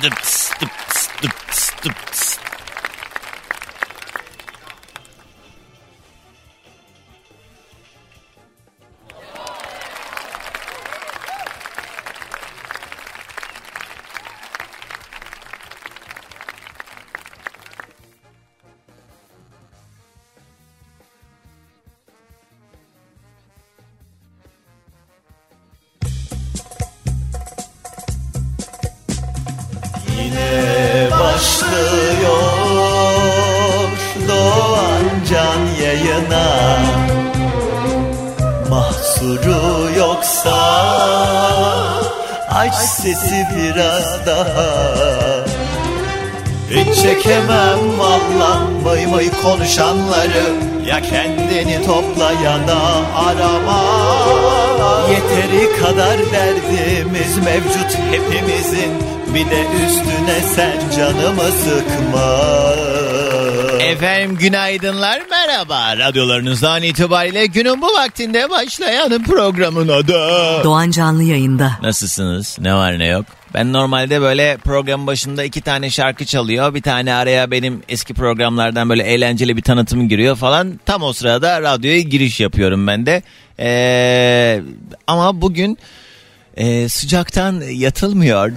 the, the başlıyor Doğan Can yayına. Mahsuru yoksa Aç sesi biraz daha Hiç çekemem valla. Mıy mıy konuşanları. Ya kendini topla ya da arama. Yeteri kadar derdimiz mevcut hepimizin. Bir de üstüne sen canımı sıkma Efendim günaydınlar merhaba. Radyolarınızdan itibariyle günün bu vaktinde başlayan programın adı. Doğan Canlı yayında. Nasılsınız? Ne var ne yok? Ben normalde böyle program başında iki tane şarkı çalıyor. Bir tane araya benim eski programlardan böyle eğlenceli bir tanıtım giriyor falan. Tam o sırada radyoya giriş yapıyorum ben de. Ee, ama bugün e, sıcaktan yatılmıyor.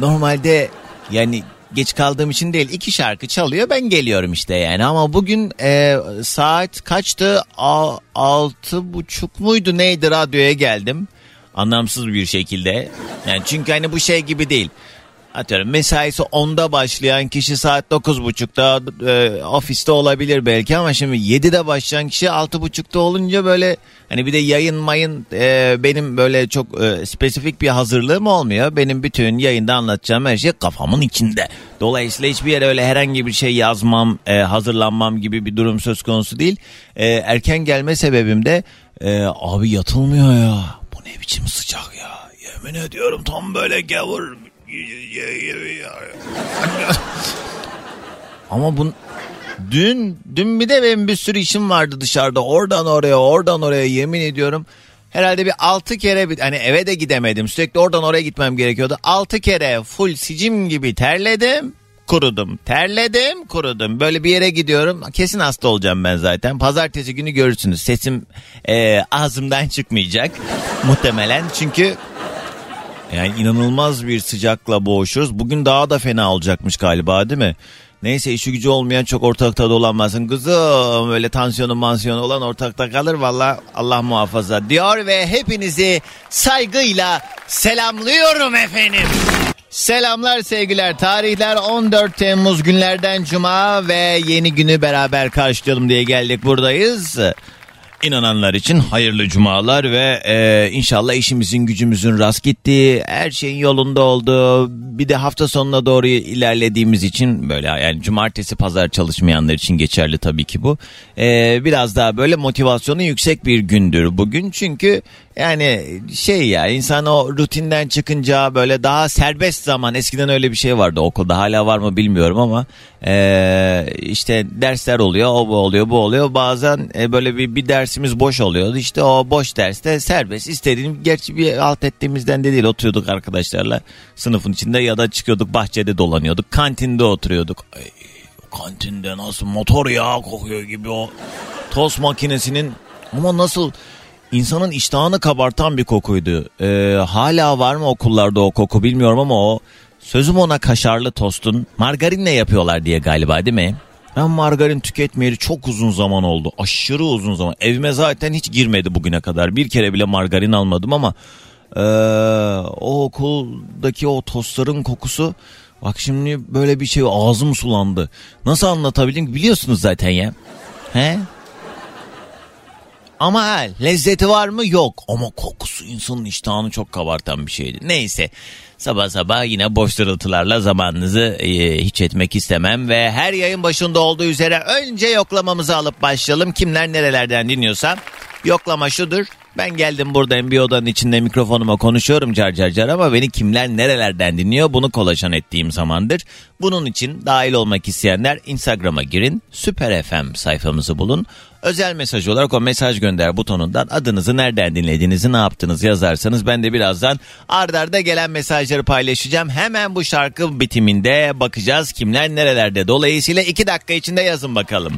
Normalde yani geç kaldığım için değil iki şarkı çalıyor ben geliyorum işte yani. Ama bugün e, saat kaçtı? A- altı buçuk muydu? Neydi? Radyoya geldim. Anlamsız bir şekilde. Yani çünkü hani bu şey gibi değil atıyorum mesaisi 10'da başlayan kişi saat 9.30'da e, ofiste olabilir belki ama şimdi 7'de başlayan kişi 6.30'da olunca böyle hani bir de yayın mayın e, benim böyle çok e, spesifik bir hazırlığım olmuyor. Benim bütün yayında anlatacağım her şey kafamın içinde. Dolayısıyla hiçbir yere öyle herhangi bir şey yazmam, e, hazırlanmam gibi bir durum söz konusu değil. E, erken gelme sebebim de e, abi yatılmıyor ya. Bu ne biçim sıcak ya. Yemin ediyorum tam böyle gavur ama bu dün dün bir de benim bir sürü işim vardı dışarıda. Oradan oraya, oradan oraya yemin ediyorum. Herhalde bir altı kere bir, hani eve de gidemedim. Sürekli oradan oraya gitmem gerekiyordu. Altı kere full sicim gibi terledim. Kurudum. Terledim, kurudum. Böyle bir yere gidiyorum. Kesin hasta olacağım ben zaten. Pazartesi günü görürsünüz. Sesim e, ağzımdan çıkmayacak. Muhtemelen. Çünkü yani inanılmaz bir sıcakla boğuşuyoruz. Bugün daha da fena olacakmış galiba değil mi? Neyse işi gücü olmayan çok ortalıkta dolanmasın. Kızım öyle tansiyonu mansiyonu olan ortakta kalır valla Allah muhafaza diyor ve hepinizi saygıyla selamlıyorum efendim. Selamlar sevgiler tarihler 14 Temmuz günlerden cuma ve yeni günü beraber karşılayalım diye geldik buradayız. İnananlar için hayırlı cumalar ve e, inşallah işimizin gücümüzün rast gittiği, her şeyin yolunda olduğu, bir de hafta sonuna doğru ilerlediğimiz için böyle yani cumartesi pazar çalışmayanlar için geçerli tabii ki bu. E, biraz daha böyle motivasyonu yüksek bir gündür bugün çünkü yani şey ya insan o rutinden çıkınca böyle daha serbest zaman. Eskiden öyle bir şey vardı okulda. Hala var mı bilmiyorum ama e, işte dersler oluyor o bu oluyor bu oluyor. Bazen e, böyle bir, bir dersimiz boş oluyordu. İşte o boş derste serbest istediğim gerçi bir alt ettiğimizden de değil oturuyorduk arkadaşlarla sınıfın içinde ya da çıkıyorduk bahçede dolanıyorduk kantinde oturuyorduk. Ay, kantinde nasıl motor yağı kokuyor gibi o tost makinesinin. Ama nasıl insanın iştahını kabartan bir kokuydu. Ee, hala var mı okullarda o koku bilmiyorum ama o sözüm ona kaşarlı tostun margarinle yapıyorlar diye galiba değil mi? Ben margarin tüketmeyeli çok uzun zaman oldu. Aşırı uzun zaman. Evime zaten hiç girmedi bugüne kadar. Bir kere bile margarin almadım ama ee, o okuldaki o tostların kokusu bak şimdi böyle bir şey ağzım sulandı. Nasıl anlatabilirim biliyorsunuz zaten ya. He? Ama ha, lezzeti var mı? Yok. Ama kokusu insanın iştahını çok kabartan bir şeydi. Neyse sabah sabah yine boş tırıltılarla zamanınızı e, hiç etmek istemem. Ve her yayın başında olduğu üzere önce yoklamamızı alıp başlayalım. Kimler nerelerden dinliyorsa yoklama şudur. Ben geldim buradayım bir odanın içinde mikrofonuma konuşuyorum car car car ama beni kimler nerelerden dinliyor bunu kolaçan ettiğim zamandır. Bunun için dahil olmak isteyenler Instagram'a girin Süper FM sayfamızı bulun. Özel mesaj olarak o mesaj gönder butonundan adınızı nereden dinlediğinizi ne yaptınız yazarsanız ben de birazdan ardarda gelen mesajları paylaşacağım. Hemen bu şarkı bitiminde bakacağız kimler nerelerde. Dolayısıyla iki dakika içinde yazın bakalım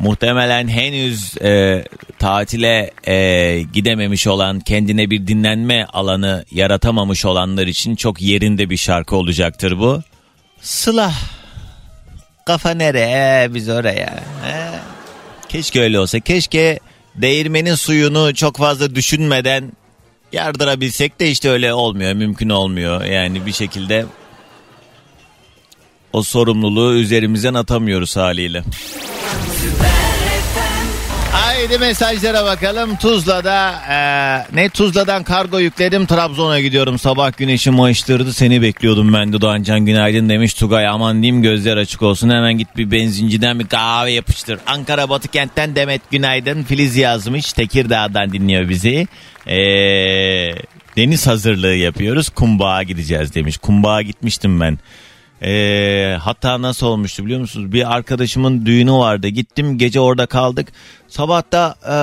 muhtemelen henüz e, tatile e, gidememiş olan kendine bir dinlenme alanı yaratamamış olanlar için çok yerinde bir şarkı olacaktır bu. Sıla kafa nereye biz oraya. He? Keşke öyle olsa keşke değirmenin suyunu çok fazla düşünmeden yardırabilsek de işte öyle olmuyor mümkün olmuyor yani bir şekilde o sorumluluğu üzerimizden atamıyoruz haliyle. Haydi mesajlara bakalım. Tuzla'da e, ne Tuzla'dan kargo yükledim Trabzon'a gidiyorum. Sabah güneşi mayıştırdı seni bekliyordum ben de Doğancan günaydın demiş Tugay aman diyeyim gözler açık olsun hemen git bir benzinciden bir kahve yapıştır. Ankara Batı kentten Demet günaydın Filiz yazmış Tekirdağ'dan dinliyor bizi. E, deniz hazırlığı yapıyoruz kumbağa gideceğiz demiş. Kumbağa gitmiştim ben. Ee, hatta nasıl olmuştu biliyor musunuz? Bir arkadaşımın düğünü vardı. Gittim gece orada kaldık. Sabahta e,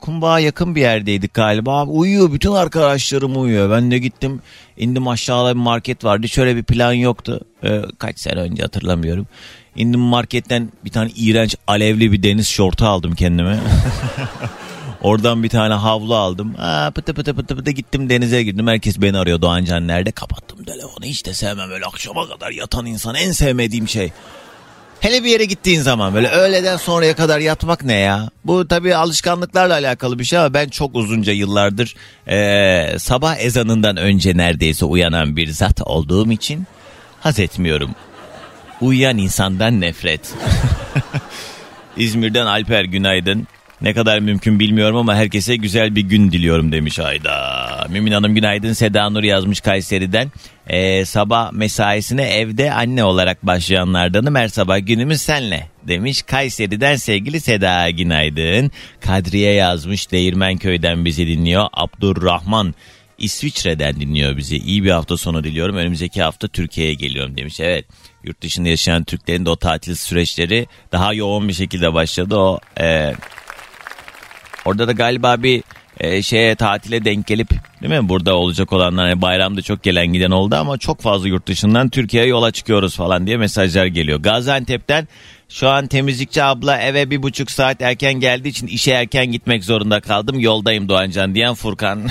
kumbağa yakın bir yerdeydik galiba. Uyuyor bütün arkadaşlarım uyuyor. Ben de gittim indim aşağıda bir market vardı. Şöyle bir plan yoktu. Ee, kaç sene önce hatırlamıyorum. İndim marketten bir tane iğrenç alevli bir deniz şortu aldım kendime. Oradan bir tane havlu aldım. Aa, pıtı pıtı pıtı pıtı gittim denize girdim. Herkes beni arıyor Doğancan nerede? Kapattım telefonu. Hiç de sevmem öyle akşama kadar yatan insan. En sevmediğim şey. Hele bir yere gittiğin zaman böyle öğleden sonraya kadar yatmak ne ya? Bu tabii alışkanlıklarla alakalı bir şey ama ben çok uzunca yıllardır ee, sabah ezanından önce neredeyse uyanan bir zat olduğum için haz etmiyorum. Uyuyan insandan nefret. İzmir'den Alper günaydın. Ne kadar mümkün bilmiyorum ama herkese güzel bir gün diliyorum demiş Ayda. Mümin Hanım günaydın. Seda Nur yazmış Kayseri'den. Ee, sabah mesaisine evde anne olarak başlayanlardanım. Her sabah günümüz senle demiş. Kayseri'den sevgili Seda günaydın. Kadriye yazmış Değirmenköy'den bizi dinliyor. Abdurrahman İsviçre'den dinliyor bizi. İyi bir hafta sonu diliyorum. Önümüzdeki hafta Türkiye'ye geliyorum demiş. Evet yurt dışında yaşayan Türklerin de o tatil süreçleri daha yoğun bir şekilde başladı. O e, Orada da galiba bir e, şeye tatile denk gelip değil mi burada olacak olanlar yani bayramda çok gelen giden oldu ama çok fazla yurt dışından Türkiye'ye yola çıkıyoruz falan diye mesajlar geliyor. Gaziantep'ten şu an temizlikçi abla eve bir buçuk saat erken geldiği için işe erken gitmek zorunda kaldım. Yoldayım Doğancan diyen Furkan.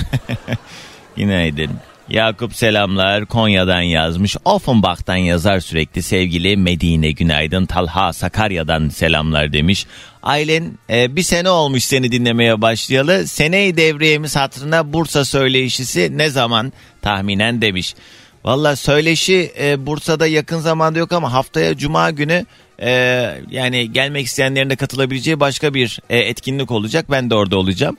Günaydın. Yakup selamlar Konya'dan yazmış. Offenbach'tan yazar sürekli sevgili Medine günaydın. Talha Sakarya'dan selamlar demiş. Ailen e, bir sene olmuş seni dinlemeye başlayalı. Seneyi devriyemiz hatırına Bursa söyleşisi ne zaman tahminen demiş. Valla söyleşi e, Bursa'da yakın zamanda yok ama haftaya Cuma günü e, yani gelmek isteyenlerin de katılabileceği başka bir e, etkinlik olacak. Ben de orada olacağım.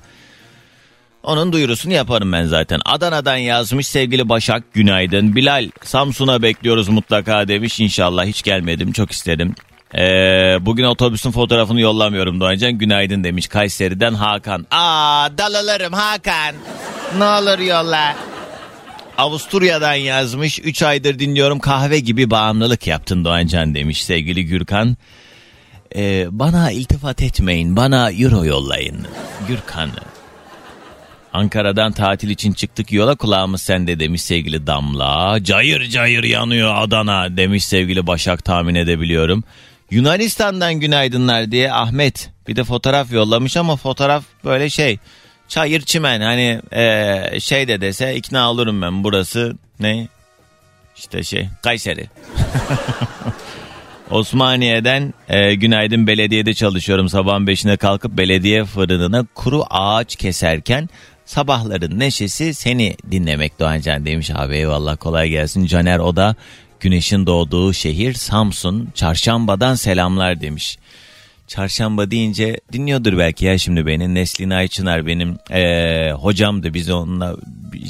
Onun duyurusunu yaparım ben zaten. Adana'dan yazmış sevgili Başak günaydın. Bilal Samsun'a bekliyoruz mutlaka demiş. İnşallah hiç gelmedim çok istedim. Ee, bugün otobüsün fotoğrafını yollamıyorum Doğancan. Günaydın demiş Kayseri'den Hakan. Aa dalalarım Hakan. Ne olur yolla. Avusturya'dan yazmış. 3 aydır dinliyorum kahve gibi bağımlılık yaptın Doğancan demiş sevgili Gürkan. Ee, bana iltifat etmeyin bana euro yollayın. Gürkan Ankara'dan tatil için çıktık yola kulağımız sende demiş sevgili Damla. Cayır cayır yanıyor Adana demiş sevgili Başak tahmin edebiliyorum. Yunanistan'dan günaydınlar diye Ahmet bir de fotoğraf yollamış ama fotoğraf böyle şey çayır çimen hani ee, şey de dese ikna olurum ben burası ne işte şey Kayseri. Osmaniye'den e, günaydın belediyede çalışıyorum. Sabahın beşine kalkıp belediye fırınına kuru ağaç keserken sabahların neşesi seni dinlemek Doğancan demiş abi eyvallah kolay gelsin. Caner o da güneşin doğduğu şehir Samsun çarşambadan selamlar demiş. Çarşamba deyince dinliyordur belki ya şimdi beni. Neslin Ayçınar benim e, hocamdı. Biz onunla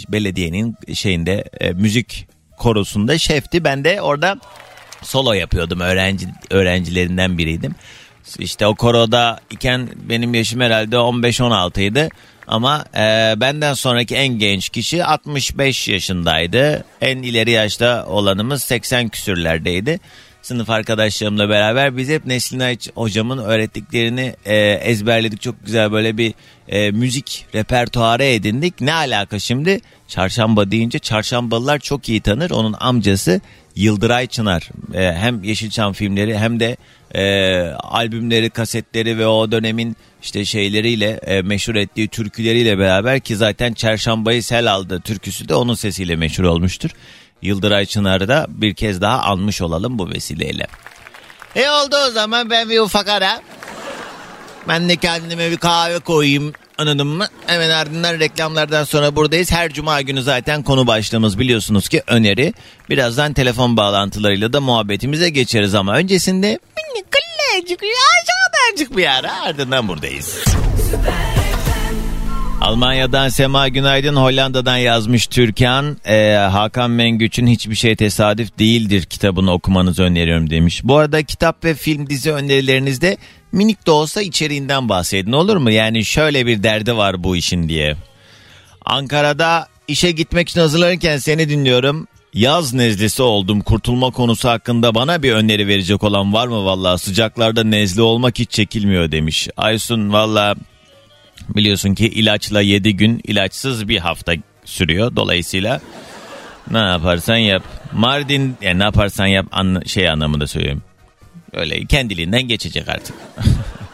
belediyenin şeyinde e, müzik korosunda şefti. Ben de orada solo yapıyordum. Öğrenci öğrencilerinden biriydim. İşte o koroda iken benim yaşım herhalde 15-16 idi. Ama e, benden sonraki en genç kişi 65 yaşındaydı. En ileri yaşta olanımız 80 küsürlerdeydi. Sınıf arkadaşlarımla beraber biz hep Neslin Ayç hocamın öğrettiklerini e, ezberledik. Çok güzel böyle bir e, müzik repertuarı edindik. Ne alaka şimdi? Çarşamba deyince çarşambalılar çok iyi tanır. Onun amcası Yıldıray Çınar. E, hem Yeşilçam filmleri hem de e, albümleri, kasetleri ve o dönemin işte şeyleriyle e, meşhur ettiği türküleriyle beraber ki zaten Çarşambayı Sel aldı türküsü de onun sesiyle meşhur olmuştur. Yıldıray Çınar'ı da bir kez daha anmış olalım bu vesileyle. E oldu o zaman ben bir ufak ara. Ben de kendime bir kahve koyayım anladın mı? Hemen ardından reklamlardan sonra buradayız. Her cuma günü zaten konu başlığımız biliyorsunuz ki öneri. Birazdan telefon bağlantılarıyla da muhabbetimize geçeriz ama öncesinde minik kallecik aşağıdacık bir ara ardından buradayız. Almanya'dan Sema Günaydın, Hollanda'dan yazmış Türkan. Ee, Hakan Mengüç'ün Hiçbir Şey Tesadüf Değildir kitabını okumanızı öneriyorum demiş. Bu arada kitap ve film dizi önerilerinizde minik de olsa içeriğinden bahsedin olur mu? Yani şöyle bir derdi var bu işin diye. Ankara'da işe gitmek için hazırlanırken seni dinliyorum. Yaz nezlesi oldum. Kurtulma konusu hakkında bana bir öneri verecek olan var mı valla? Sıcaklarda nezle olmak hiç çekilmiyor demiş. Aysun valla biliyorsun ki ilaçla 7 gün ilaçsız bir hafta sürüyor. Dolayısıyla ne yaparsan yap. Mardin yani ne yaparsan yap an, şey anlamında söylüyorum. Öyle kendiliğinden geçecek artık.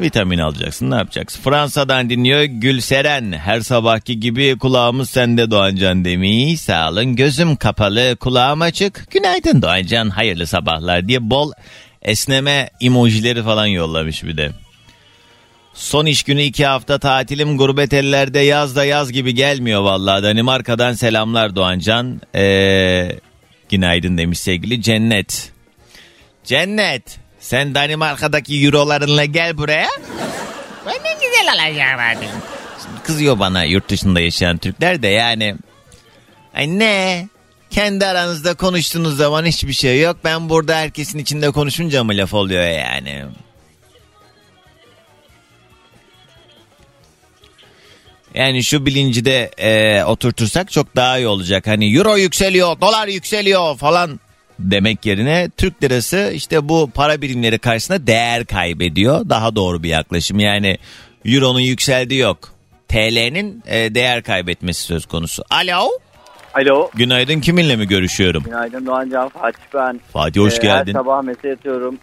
Vitamin alacaksın ne yapacaksın? Fransa'dan dinliyor Gülseren. Her sabahki gibi kulağımız sende Doğancan demiş. Sağ olun gözüm kapalı kulağım açık. Günaydın Doğancan hayırlı sabahlar diye bol esneme emojileri falan yollamış bir de. Son iş günü iki hafta tatilim gurbet ellerde yaz da yaz gibi gelmiyor vallahi. Danimarka'dan selamlar Doğancan. Ee, günaydın demiş sevgili Cennet. Cennet sen Danimarka'daki eurolarınla gel buraya. Ben ne güzel alacağım artık. Şimdi kızıyor bana yurt dışında yaşayan Türkler de yani. Ay ne? Kendi aranızda konuştuğunuz zaman hiçbir şey yok. Ben burada herkesin içinde konuşunca mı laf oluyor yani? Yani şu bilinci de e, oturtursak çok daha iyi olacak. Hani euro yükseliyor, dolar yükseliyor falan demek yerine Türk lirası işte bu para birimleri karşısında değer kaybediyor. Daha doğru bir yaklaşım. Yani euronun yükseldiği yok. TL'nin e, değer kaybetmesi söz konusu. Alo. Alo. Günaydın kiminle mi görüşüyorum? Günaydın Doğancan Fatih ben. Fatih hoş Ee, geldin. Her sabah mesaj atıyorum.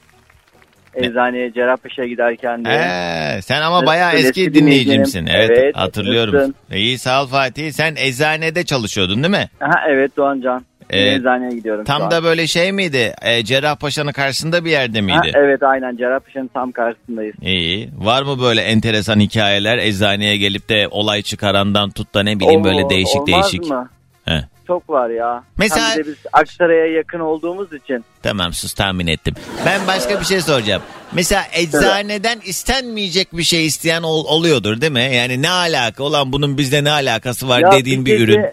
Eczaneye Cerrahpaşa'ya giderken de. Ee, sen ama bayağı Eski eski dinleyicimsin. Evet, Evet, hatırlıyorum. nasılsın? İyi sağ ol Fatih. Sen eczanede çalışıyordun değil mi? Aha, evet Doğancan. Ee, Eczaneye gidiyorum Tam da böyle şey miydi? E, Cerrahpaşa'nın karşısında bir yerde Ha, miydi? evet aynen Cerrahpaşa'nın tam karşısındayız. İyi. Var mı böyle enteresan hikayeler eczaneye gelip de olay çıkarandan tut da ne bileyim böyle Oo, değişik olmaz değişik. Mı? He. Çok var ya. Mesela- Hem de biz Aksaray'a yakın olduğumuz için. Tamam sus tahmin ettim. Ben başka bir şey soracağım. Mesela eczaneden istenmeyecek bir şey isteyen ol- oluyordur değil mi? Yani ne alaka? Ulan bunun bizde ne alakası var ya dediğin bir ürün.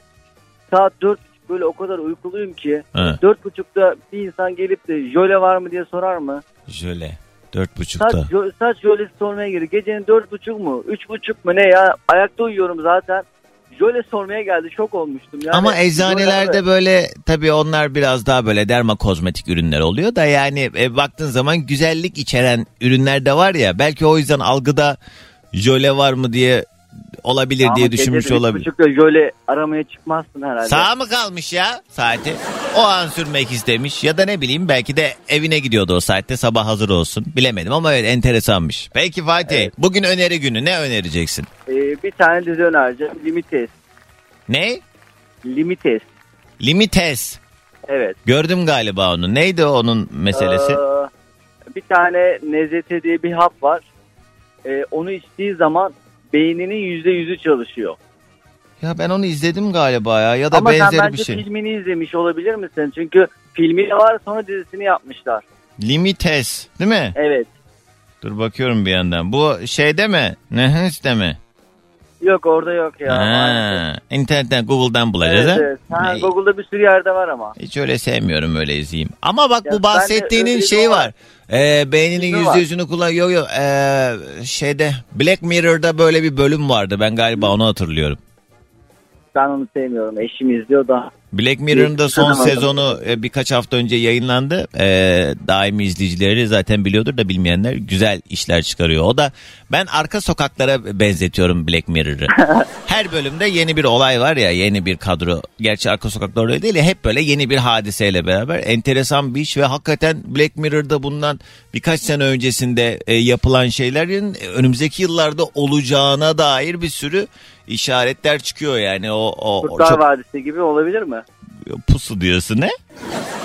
Saat dört böyle o kadar uykuluyum ki. Dört buçukta bir insan gelip de jöle var mı diye sorar mı? Şöyle. Dört Saç, buçukta. jö- saç jölesi sormaya gelir. Gecenin dört buçuk mu? Üç buçuk mu ne ya? Ayakta uyuyorum zaten. Jöle sormaya geldi. Şok olmuştum. Yani, Ama eczanelerde jöle- böyle tabii onlar biraz daha böyle derma kozmetik ürünler oluyor da yani e, baktığın zaman güzellik içeren ürünler de var ya belki o yüzden algıda jöle var mı diye olabilir Ama diye düşünmüş olabilir. buçukta jöle aramaya çıkmazsın herhalde. Sağ mı kalmış ya saati? O an sürmek istemiş ya da ne bileyim belki de evine gidiyordu o saatte sabah hazır olsun. Bilemedim ama evet enteresanmış. Peki Fatih bugün öneri günü ne önereceksin? Ee, bir tane dizi önereceğim. Limites. Ne? Limites. Limites. Evet. Gördüm galiba onu. Neydi onun meselesi? Ee, bir tane nezete diye bir hap var. Ee, onu içtiği zaman beyninin yüzde yüzü çalışıyor. Ya ben onu izledim galiba ya ya da Ama sen benzeri bence bir şey. filmini izlemiş olabilir misin? Çünkü filmi de var sonra dizisini yapmışlar. Limites değil mi? Evet. Dur bakıyorum bir yandan. Bu şeyde mi? Nehiste mi? Yok orada yok ya. maalesef. Ha, internetten Google'dan bulacağız Evet, ha? evet. Ha, Ne- Google'da bir sürü yerde var ama. Hiç öyle sevmiyorum öyle izleyeyim. Ama bak Ya bu de bahsettiğinin öyle şeyi var. var. Ee, beyninin Filmi yüzde var. yüzünü kullan. Yok yok. Ee, şeyde Black Mirror'da böyle bir bölüm vardı. Ben galiba onu hatırlıyorum. Ben onu sevmiyorum. Eşim izliyor da. Black Mirror'ın da son sezonu e, birkaç hafta önce yayınlandı. Ee, daimi izleyicileri zaten biliyordur da bilmeyenler güzel işler çıkarıyor. O da ben arka sokaklara benzetiyorum Black Mirror'ı. Her bölümde yeni bir olay var ya yeni bir kadro. Gerçi arka sokaklar öyle değil ya hep böyle yeni bir hadiseyle beraber. Enteresan bir iş ve hakikaten Black Mirror'da bundan birkaç sene öncesinde e, yapılan şeylerin e, önümüzdeki yıllarda olacağına dair bir sürü işaretler çıkıyor yani o, o, Kurtlar çok Vadisi gibi olabilir mi? pusu diyorsun ne?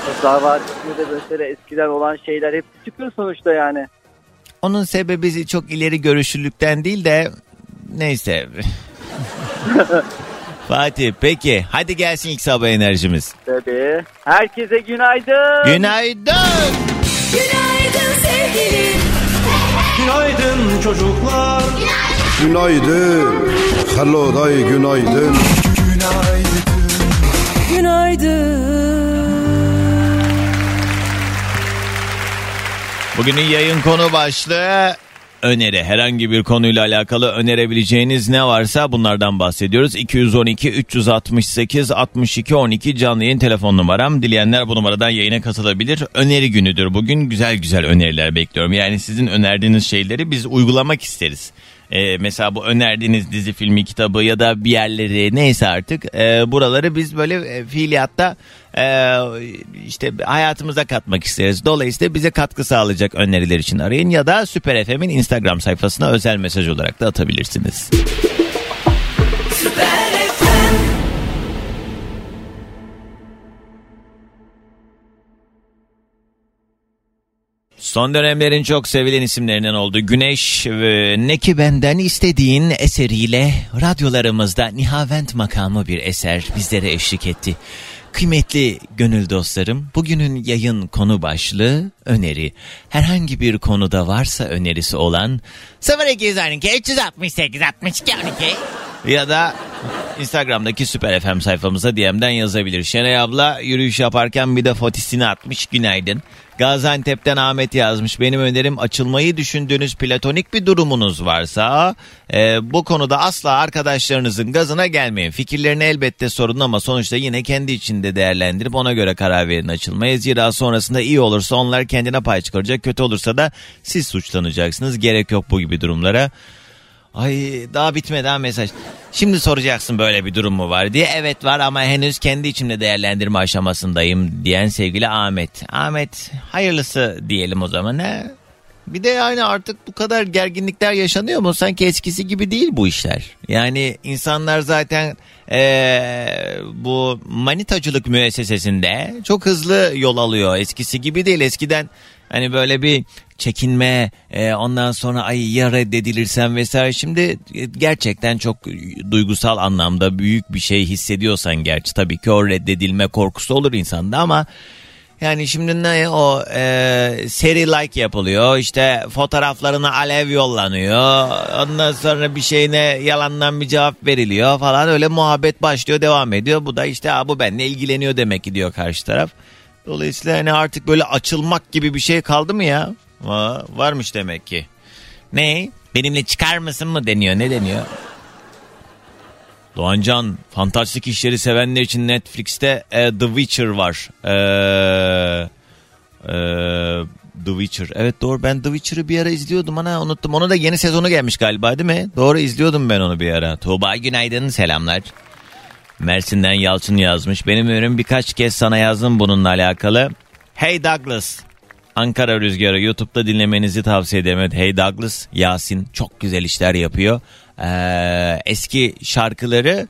Kurtlar Vadisi'nde de mesela eskiden olan şeyler hep çıkıyor sonuçta yani. Onun sebebi çok ileri görüşlülükten değil de neyse. Fatih peki hadi gelsin ilk sabah enerjimiz. Tabii. Herkese günaydın. Günaydın. Günaydın sevgilim. Günaydın çocuklar. Günaydın. Hello day günaydın. Günaydın. Bugünün yayın konu başlığı öneri. Herhangi bir konuyla alakalı önerebileceğiniz ne varsa bunlardan bahsediyoruz. 212 368 62 12 canlı yayın telefon numaram. Dileyenler bu numaradan yayına katılabilir. Öneri günüdür bugün. Güzel güzel öneriler bekliyorum. Yani sizin önerdiğiniz şeyleri biz uygulamak isteriz. Ee, mesela bu önerdiğiniz dizi filmi kitabı ya da bir yerleri neyse artık e, buraları biz böyle e, fiiliyatta e, işte hayatımıza katmak isteriz. Dolayısıyla bize katkı sağlayacak öneriler için arayın ya da Süper FM'in Instagram sayfasına özel mesaj olarak da atabilirsiniz. Son dönemlerin çok sevilen isimlerinden oldu. Güneş ve Ne Ki Benden istediğin eseriyle radyolarımızda Nihavent makamı bir eser bizlere eşlik etti. Kıymetli gönül dostlarım, bugünün yayın konu başlığı öneri. Herhangi bir konuda varsa önerisi olan 0212 368 62 12 ya da Instagram'daki Süper FM sayfamıza DM'den yazabilir. Şenay abla yürüyüş yaparken bir de fotisini atmış. Günaydın. Gaziantep'ten Ahmet yazmış. Benim önerim açılmayı düşündüğünüz platonik bir durumunuz varsa e, bu konuda asla arkadaşlarınızın gazına gelmeyin. Fikirlerini elbette sorun ama sonuçta yine kendi içinde değerlendirip ona göre karar verin açılmaya. Zira sonrasında iyi olursa onlar kendine pay çıkaracak. Kötü olursa da siz suçlanacaksınız. Gerek yok bu gibi durumlara. Ay daha bitmedi ha mesaj. Şimdi soracaksın böyle bir durum mu var diye. Evet var ama henüz kendi içimde değerlendirme aşamasındayım diyen sevgili Ahmet. Ahmet hayırlısı diyelim o zaman ha. Bir de yani artık bu kadar gerginlikler yaşanıyor mu? Sanki eskisi gibi değil bu işler. Yani insanlar zaten eee, bu manitacılık müessesesinde çok hızlı yol alıyor. Eskisi gibi değil. Eskiden hani böyle bir çekinme e, ondan sonra ay ya reddedilirsem vesaire. Şimdi e, gerçekten çok duygusal anlamda büyük bir şey hissediyorsan gerçi tabii ki o reddedilme korkusu olur insanda ama yani şimdi ne o e, seri like yapılıyor işte fotoğraflarına alev yollanıyor ondan sonra bir şeyine yalandan bir cevap veriliyor falan öyle muhabbet başlıyor devam ediyor bu da işte "Aa, bu benimle ilgileniyor demek ki diyor karşı taraf. Dolayısıyla hani artık böyle açılmak gibi bir şey kaldı mı ya? Va- varmış demek ki. Ne? Benimle çıkar mısın mı deniyor ne deniyor? Doğancan fantastik işleri sevenler için Netflix'te e, The Witcher var. E, e, The Witcher. Evet doğru ben The Witcher'ı bir ara izliyordum ana unuttum. Onu da yeni sezonu gelmiş galiba değil mi? Doğru izliyordum ben onu bir ara. Tuğba günaydın selamlar. Mersin'den Yalçın yazmış. Benim ömrüm birkaç kez sana yazdım bununla alakalı. Hey Douglas. Ankara Rüzgarı YouTube'da dinlemenizi tavsiye ederim. Evet, Hey Douglas, Yasin çok güzel işler yapıyor. Ee, eski şarkıları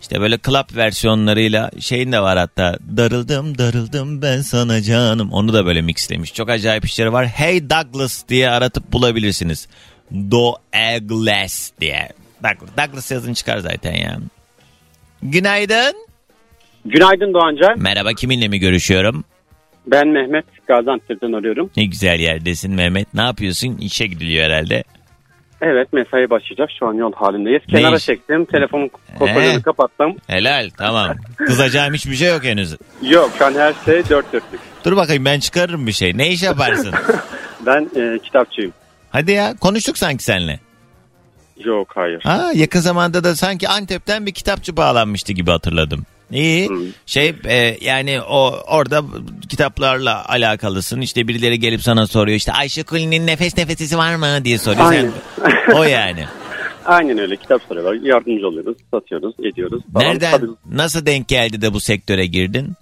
işte böyle club versiyonlarıyla şeyin de var hatta. Darıldım darıldım ben sana canım. Onu da böyle mixlemiş. Çok acayip işleri var. Hey Douglas diye aratıp bulabilirsiniz. Douglas diye. Douglas, Douglas yazın çıkar zaten ya. Günaydın. Günaydın Doğancan. Merhaba kiminle mi görüşüyorum? Ben Mehmet Gaziantep'ten arıyorum. Ne güzel yerdesin Mehmet. Ne yapıyorsun? İşe gidiliyor herhalde. Evet mesai başlayacak. Şu an yol halindeyiz. Kenara iş? çektim. Telefonun He. kopyasını kapattım. Helal tamam. Kızacağım hiçbir şey yok henüz. Yok şu an her şey dört dörtlük. Dur bakayım ben çıkarırım bir şey. Ne iş yaparsın? Ben e, kitapçıyım. Hadi ya konuştuk sanki seninle. Yok hayır. Ha yakın zamanda da sanki Antep'ten bir kitapçı bağlanmıştı gibi hatırladım. İyi. Hı. Şey e, yani o orada kitaplarla alakalısın. İşte birileri gelip sana soruyor. İşte Ayşe Kuli'nin nefes nefesisi var mı diye soruyor. Sen, o yani. Aynen öyle kitap soruyorlar. Yardımcı oluyoruz. Satıyoruz. Ediyoruz. falan. Nereden Tabii. nasıl denk geldi de bu sektöre girdin?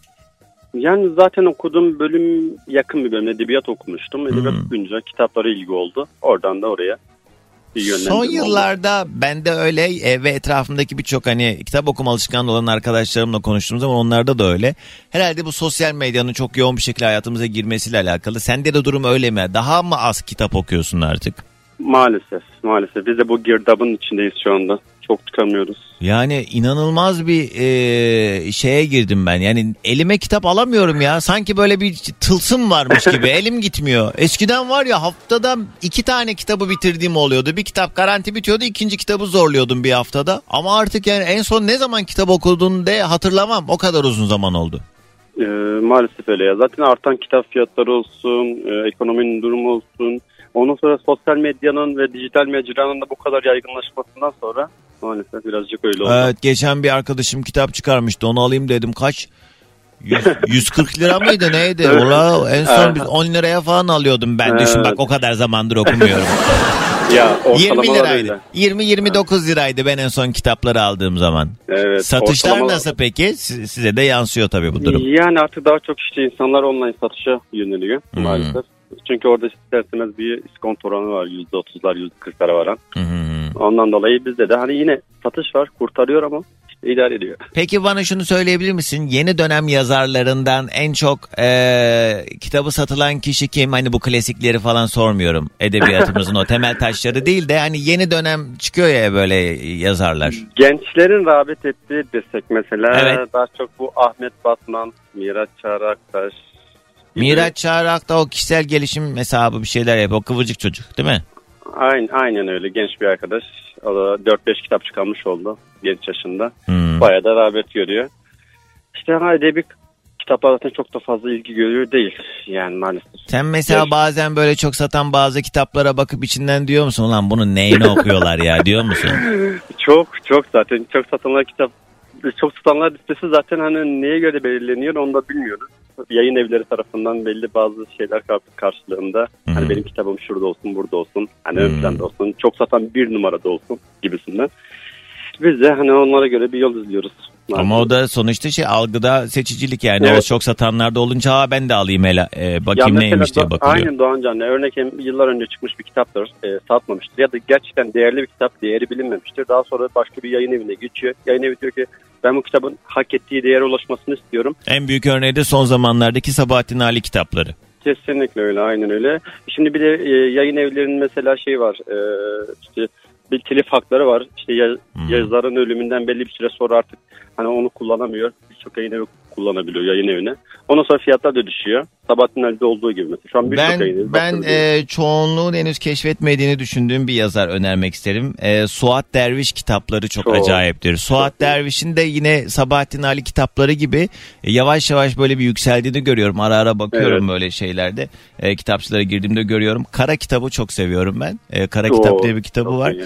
Yani zaten okuduğum bölüm yakın bir bölüm. Edebiyat okumuştum. Edebiyat Hmm. okuyunca kitaplara ilgi oldu. Oradan da oraya Son oldu. yıllarda ben de öyle e, ve etrafımdaki birçok hani kitap okuma alışkanlığı olan arkadaşlarımla konuştuğum zaman onlarda da öyle. Herhalde bu sosyal medyanın çok yoğun bir şekilde hayatımıza girmesiyle alakalı. Sende de durum öyle mi? Daha mı az kitap okuyorsun artık? Maalesef. Maalesef. Biz de bu girdabın içindeyiz şu anda. Çok çıkamıyoruz. Yani inanılmaz bir e, şeye girdim ben. Yani elime kitap alamıyorum ya. Sanki böyle bir tılsım varmış gibi. Elim gitmiyor. Eskiden var ya haftada iki tane kitabı bitirdiğim oluyordu. Bir kitap garanti bitiyordu. ikinci kitabı zorluyordum bir haftada. Ama artık yani en son ne zaman kitap okudun de hatırlamam. O kadar uzun zaman oldu. Ee, maalesef öyle ya. Zaten artan kitap fiyatları olsun, e, ekonominin durumu olsun. Ondan sonra sosyal medyanın ve dijital mecranın da bu kadar yaygınlaşmasından sonra maalesef birazcık öyle oldu. Evet geçen bir arkadaşım kitap çıkarmıştı. Onu alayım dedim. Kaç? Yüz- 140 lira mıydı neydi? Evet. Ola en son biz 10 liraya falan alıyordum ben. Düşün Evet. bak o kadar zamandır okumuyorum. Ya 20 ortalamalar liraydı. öyle. 20-29 liraydı ben en son kitapları aldığım zaman. Evet, Satışlar ortalamalar- nasıl peki? Si- Size de yansıyor tabii bu durum. Yani artık daha çok işte insanlar online satışa yöneliyor Hmm. maalesef. Çünkü orada isterseniz bir iskonto oranı var %30'lar %40'lara varan. Hı hı. Ondan dolayı bizde de hani yine satış var kurtarıyor ama işte idare ediyor. Peki bana şunu söyleyebilir misin? Yeni dönem yazarlarından en çok eee, kitabı satılan kişi kim? Hani bu klasikleri falan sormuyorum. Edebiyatımızın o temel taşları değil de hani yeni dönem çıkıyor ya böyle yazarlar. Gençlerin rağbet ettiği desek mesela Evet. daha çok bu Ahmet Batman, Miraç Çağraktaş. Miraç Çağrak da o kişisel gelişim hesabı bir şeyler yapıyor. O kıvırcık çocuk değil mi? Aynen, aynen öyle genç bir arkadaş. O da 4-5 kitap çıkarmış oldu genç yaşında. Hmm. Bayağı da rağbet görüyor. İşte ha, edebi kitaplar zaten çok da fazla ilgi görüyor değil yani maalesef. Sen mesela Evet. bazen böyle çok satan bazı kitaplara bakıp içinden diyor musun? Ulan bunun neyini okuyorlar ya diyor musun? Çok çok zaten çok satanlar kitap çok satanlar listesi zaten hani neye göre belirleniyor onu da bilmiyoruz. Yayın evleri tarafından belli bazı şeyler kar- karşılığında Hı hı. hani benim kitabım şurada olsun burada olsun hani Hı. ön planda olsun çok satan bir numarada olsun gibisinden. Biz de hani onlara göre bir yol izliyoruz. Ama o da sonuçta şey algıda seçicilik yani. Evet. Evet. çok satanlar da olunca "Aa, ben de alayım hele e, Ya bakayım mesela neymiş diye bakılıyor. Aynen Doğan Canlı. Örnek yıllar önce çıkmış bir kitaptır. E, satmamıştır. Ya da gerçekten değerli bir kitap. Değeri bilinmemiştir. Daha sonra başka bir yayın evine geçiyor. Yayın evi diyor ki ben bu kitabın hak ettiği değere ulaşmasını istiyorum. En büyük örneği de son zamanlardaki Sabahattin Ali kitapları. Kesinlikle öyle. Aynen öyle. Şimdi bir de e, yayın evlerinin mesela şey var. E, işte bir telif hakları var. İşte ya- Hmm. yazarın ölümünden belli bir süre sonra artık hani onu kullanamıyor. Birçok yayın evi kullanabiliyor yayın evine. Ondan sonra fiyatlar da düşüyor. Sabahattin Ali'de olduğu gibi mesela. Şu an birçok Ben yayın ben e, çoğunluğun henüz keşfetmediğini düşündüğüm bir yazar önermek isterim. E, Suat Derviş kitapları çok, Çok. acayiptir. Suat Derviş'in de yine Sabahattin Ali kitapları gibi e, yavaş yavaş böyle bir yükseldiğini görüyorum. Ara ara bakıyorum Evet. böyle şeylerde. E, kitapçılara girdiğimde görüyorum. Kara kitabı çok seviyorum ben. E, Kara Oo, kitap diye bir kitabı çok var. iyi.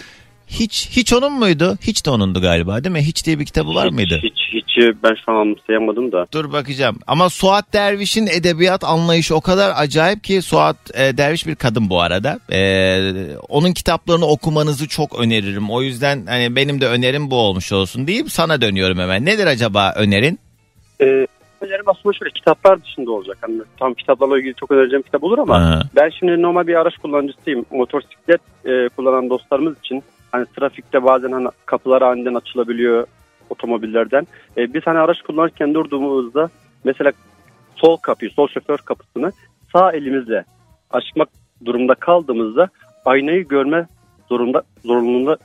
Hiç hiç onun muydu? Hiç de onundu galiba değil mi? Hiç diye bir kitabı var hiç, mıydı? Hiç, hiç ben şu an anımsayamadım da. Dur bakacağım. Ama Suat Derviş'in edebiyat anlayışı o kadar acayip ki Suat e, Derviş bir kadın bu arada. E, onun kitaplarını okumanızı çok öneririm. O yüzden hani benim de önerim bu olmuş olsun deyip sana dönüyorum hemen. Nedir acaba önerin? Ee, önerim aslında şöyle kitaplar dışında olacak. Hani tam kitaplarla ilgili çok önereceğim kitap olur ama Aha. ben şimdi normal bir araç kullanıcısıyım. Motosiklet e, kullanan dostlarımız için hani trafikte bazen hani kapılar aniden açılabiliyor otomobillerden. E, biz hani araç kullanırken durduğumuzda mesela sol kapıyı, sol şoför kapısını sağ elimizle açmak durumda kaldığımızda aynayı görme zorunda zorunluluğunda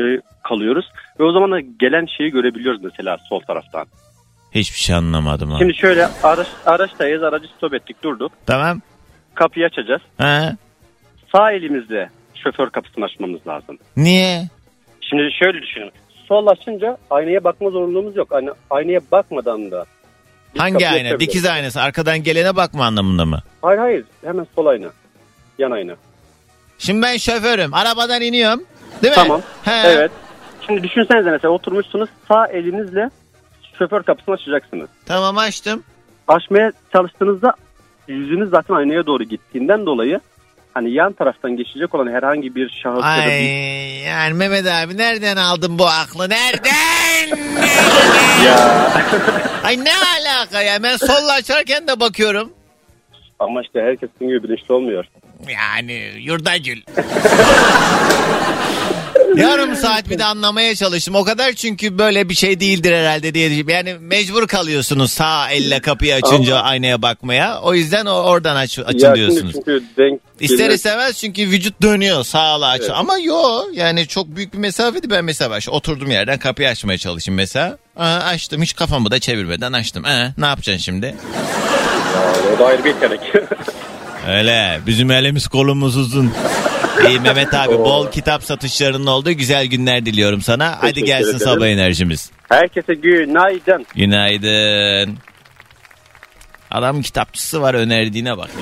e, kalıyoruz ve o zaman da gelen şeyi görebiliyoruz mesela sol taraftan. Hiçbir şey anlamadım ha. Şimdi şöyle araç, araçtayız aracı stop ettik durduk. Tamam. Kapıyı açacağız. Ha? Sağ elimizle şoför kapısını açmamız lazım. Niye? Şimdi şöyle düşünün. Sol açınca aynaya bakma zorunluluğumuz yok. Aynı, aynaya bakmadan da. Hangi ayna? Dikiz aynası. Arkadan gelene bakma anlamında mı? Hayır hayır hemen sol ayna. Yan ayna. Şimdi ben şoförüm. Arabadan iniyorum. Değil mi? Tamam. He. Evet. Şimdi düşünsenize mesela oturmuşsunuz sağ elinizle şoför kapısını açacaksınız. Tamam açtım. Açmaya çalıştığınızda yüzünüz zaten aynaya doğru gittiğinden dolayı hani yan taraftan geçecek olan herhangi bir şahıs ya da Ay bir... yani Mehmet abi nereden aldın bu aklı? Nereden? Ya. Ay ne alaka ya? Ben solla açarken de bakıyorum. Ama işte herkes sizin gibi bilinçli olmuyor. Yani yurdagül. Yarım saat bir de anlamaya çalıştım. O kadar çünkü böyle bir şey değildir herhalde diye. Yani mecbur kalıyorsunuz sağ elle kapıyı açınca aynaya bakmaya. O yüzden oradan aç, açılıyorsunuz. çünkü denk İster istemez çünkü vücut dönüyor sağla aç. Evet. Ama yo yani çok büyük bir mesafedi ben mesela baş oturduğum yerden kapıyı açmaya çalışayım mesela. Aa, açtım hiç kafamı da çevirmeden açtım. Ee, ne yapacaksın şimdi? Ya, o da ayrı bir yetenek. Öyle bizim elimiz kolumuz uzun. İyi Mehmet abi bol kitap satışlarının olduğu güzel günler diliyorum sana. Hadi Teşekkür gelsin ederim. sabah enerjimiz. Herkese günaydın. Günaydın. Adam kitapçısı var önerdiğine bak.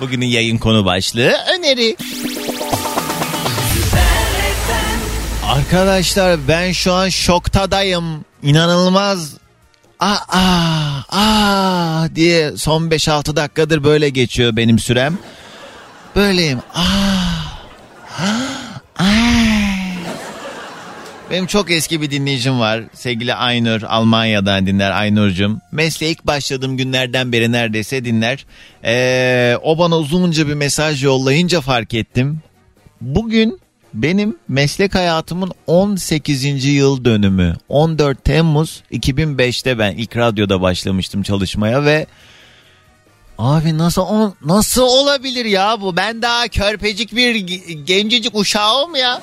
Bugünün yayın konu başlığı öneri. Arkadaşlar ben şu an şoktadayım. İnanılmaz. Aa, aa, aa diye son 5-6 dakikadır böyle geçiyor benim sürem. Böyleyim. Aa, aa. Benim çok eski bir dinleyicim var. Sevgili Aynur Almanya'dan dinler Aynur'cum. Mesleğe ilk başladığım günlerden beri neredeyse dinler. Ee, o bana uzunca bir mesaj yollayınca fark ettim. Bugün benim meslek hayatımın 18. yıl dönümü. 14 Temmuz 2005'te ben ilk radyoda başlamıştım çalışmaya ve Abi nasıl o- nasıl olabilir ya bu? Ben daha körpecik bir ge- gencecik uşağım ya.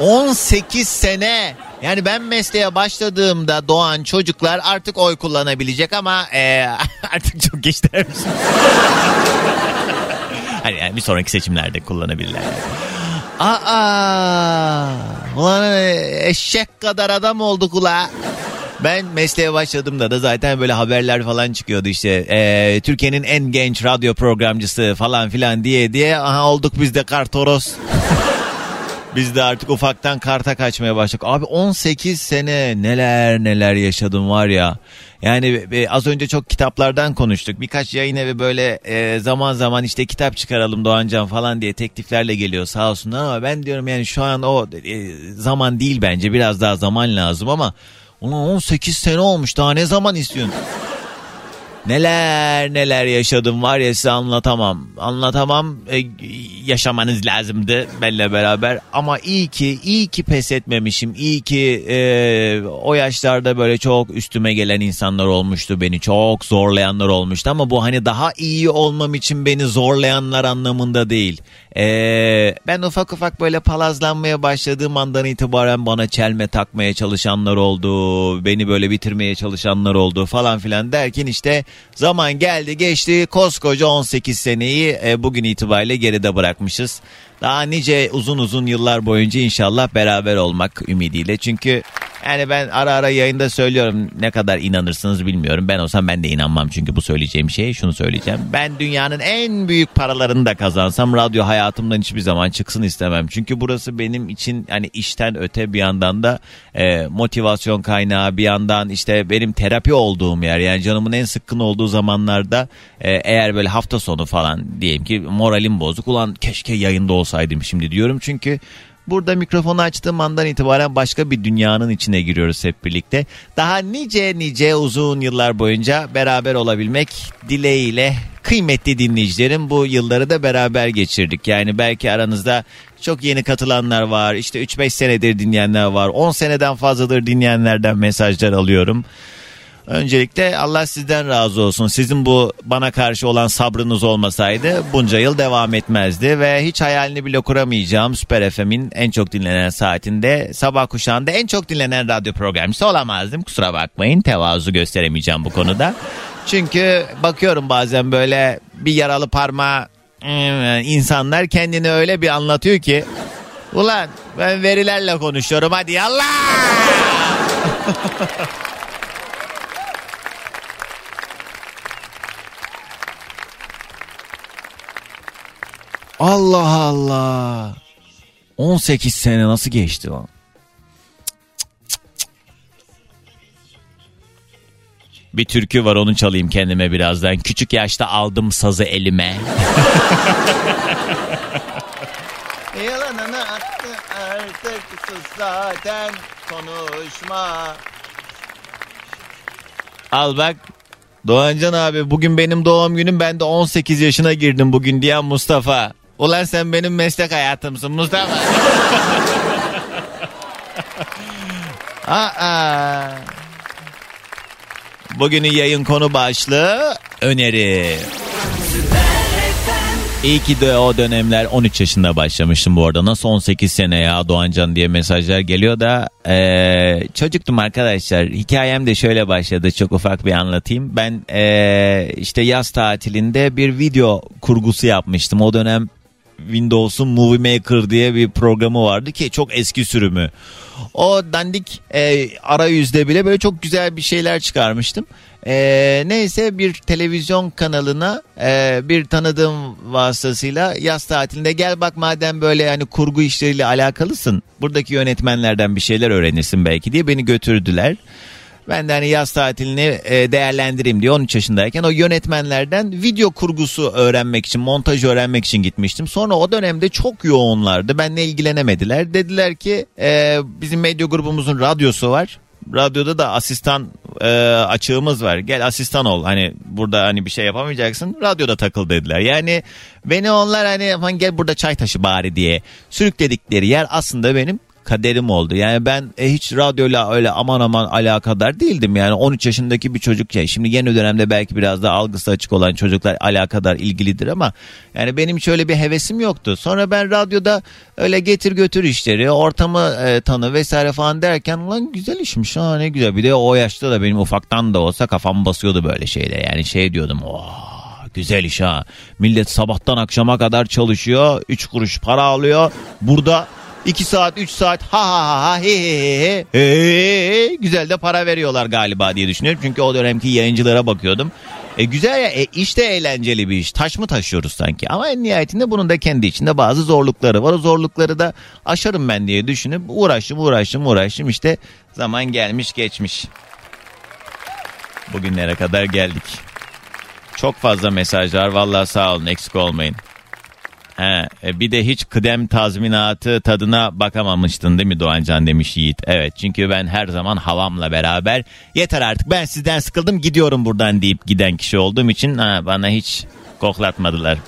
18 sene. Yani ben mesleğe başladığımda doğan çocuklar artık oy kullanabilecek ama eee, artık çok geç dermiş. hani yani bir sonraki seçimlerde kullanabilirler. Aa, ulan eşek kadar adam olduk ula. Ben mesleğe başladığımda da zaten böyle haberler falan çıkıyordu işte. Ee, Türkiye'nin en genç radyo programcısı falan filan diye diye. Aha olduk biz de kartoros. Biz de artık ufaktan karta kaçmaya başladık. Abi 18 sene neler neler yaşadım var ya. Yani e, az önce çok kitaplardan konuştuk. Birkaç yayın evi böyle e, zaman zaman işte kitap çıkaralım Doğancan falan diye tekliflerle geliyor sağ olsunlar ama ben diyorum yani şu an o e, zaman değil bence biraz daha zaman lazım ama Ulan 18 sene olmuş daha ne zaman istiyorsun? Neler neler yaşadım var ya size anlatamam. Anlatamam e, yaşamanız lazımdı benimle beraber. Ama iyi ki iyi ki pes etmemişim. İyi ki e, o yaşlarda böyle çok üstüme gelen insanlar olmuştu. Beni çok zorlayanlar olmuştu. Ama bu hani daha iyi olmam için beni zorlayanlar anlamında değil. E, ben ufak ufak böyle palazlanmaya başladığım andan itibaren bana çelme takmaya çalışanlar oldu. Beni böyle bitirmeye çalışanlar oldu falan filan derken işte zaman geldi geçti koskoca 18 seneyi e, bugün itibariyle geride bırakmışız. Daha nice uzun uzun yıllar boyunca inşallah beraber olmak ümidiyle. Çünkü yani ben ara ara yayında söylüyorum ne kadar inanırsınız bilmiyorum. Ben olsam ben de inanmam çünkü bu söyleyeceğim şey şunu söyleyeceğim. Ben dünyanın en büyük paralarını da kazansam radyo hayatımdan hiçbir zaman çıksın istemem. Çünkü burası benim için hani işten öte bir yandan da e, motivasyon kaynağı bir yandan işte benim terapi olduğum yer. Yani canımın en sıkkın olduğu zamanlarda e, eğer böyle hafta sonu falan diyelim ki moralim bozuk. Ulan keşke yayında olsaydım şimdi diyorum. Çünkü Burada mikrofonu açtığım andan itibaren başka bir dünyanın içine giriyoruz hep birlikte. Daha nice nice uzun yıllar boyunca beraber olabilmek dileğiyle kıymetli dinleyicilerim bu yılları da beraber geçirdik. Yani belki aranızda çok yeni katılanlar var. İşte 3-5 senedir dinleyenler var. 10 seneden fazladır dinleyenlerden mesajlar alıyorum. Öncelikle Allah sizden razı olsun. Sizin bu bana karşı olan sabrınız olmasaydı bunca yıl devam etmezdi ve hiç hayalini bile kuramayacağım Süper FM'in en çok dinlenen saatinde sabah kuşağında en çok dinlenen radyo programcısı olamazdım. Kusura bakmayın tevazu gösteremeyeceğim bu konuda. Çünkü bakıyorum bazen böyle bir yaralı parmağı ıı, insanlar kendini öyle bir anlatıyor ki ulan ben verilerle konuşuyorum hadi yallah. Allah Allah. 18 sene nasıl geçti o? Bir türkü var onu çalayım kendime birazdan. Küçük yaşta aldım sazı elime. Yalanını attı artık sus zaten konuşma. Al bak Doğancan abi bugün benim doğum günüm ben de 18 yaşına girdim bugün diyen Mustafa. Ulan sen benim meslek hayatımsın Mustafa. Aa. Bugünün yayın konu başlığı öneri. İyi ki de o dönemler 13 yaşında başlamıştım bu arada. Nasıl 18 sene ya Doğancan diye mesajlar geliyor da eee, çocuktum arkadaşlar. Hikayem de şöyle başladı çok ufak bir anlatayım. Ben eee, işte yaz tatilinde bir video kurgusu yapmıştım. O dönem Windows'un Movie Maker diye bir programı vardı ki çok eski sürümü. O dandik e, arayüzde bile böyle çok güzel bir şeyler çıkarmıştım. E, neyse bir televizyon kanalına e, bir tanıdığım vasıtasıyla yaz tatilinde gel bak madem böyle hani kurgu işleriyle alakalısın buradaki yönetmenlerden bir şeyler öğrenirsin belki diye beni götürdüler. Ben de hani yaz tatilini e, değerlendireyim diye 13 yaşındayken o yönetmenlerden video kurgusu öğrenmek için, montaj öğrenmek için gitmiştim. Sonra o dönemde çok yoğunlardı. Benle ilgilenemediler. Dediler ki e, bizim medya grubumuzun radyosu var. Radyoda da asistan e, açığımız var. Gel asistan ol. Hani burada hani bir şey yapamayacaksın. Radyoda takıl dediler. Yani beni onlar hani "Aman gel burada çay taşı bari diye sürükledikleri yer aslında benim kaderim oldu. Yani ben e, hiç radyoyla öyle aman aman alakadar değildim. Yani 13 yaşındaki bir çocuk ya. Şimdi yeni dönemde belki biraz da algısı açık olan çocuklar alakadar ilgilidir ama yani benim hiç öyle bir hevesim yoktu. Sonra ben radyoda öyle getir götür işleri, ortamı e, tanı vesaire falan derken ulan güzel işmiş ha ne güzel. Bir de o yaşta da benim ufaktan da olsa kafam basıyordu böyle şeyle. Yani şey diyordum oh güzel iş ha. Millet sabahtan akşama kadar çalışıyor. 3 kuruş para alıyor. Burada 2 saat 3 saat ha ha ha he he he he he güzel de para veriyorlar galiba diye düşünüyorum. Çünkü o dönemki yayıncılara bakıyordum. E güzel ya e, işte eğlenceli bir iş. Taş mı taşıyoruz sanki? Ama en nihayetinde bunun da kendi içinde bazı zorlukları var. O zorlukları da aşarım ben diye düşünüp uğraştım uğraştım uğraştım işte zaman gelmiş geçmiş. Bugünlere kadar geldik. Çok fazla mesajlar vallahi sağ olun eksik olmayın. He, e, bir de hiç kıdem tazminatı tadına bakamamıştın değil mi Doğancan demiş Yiğit. Evet çünkü ben her zaman havamla beraber yeter artık ben sizden sıkıldım gidiyorum buradan deyip giden kişi olduğum için ha, bana hiç koklatmadılar.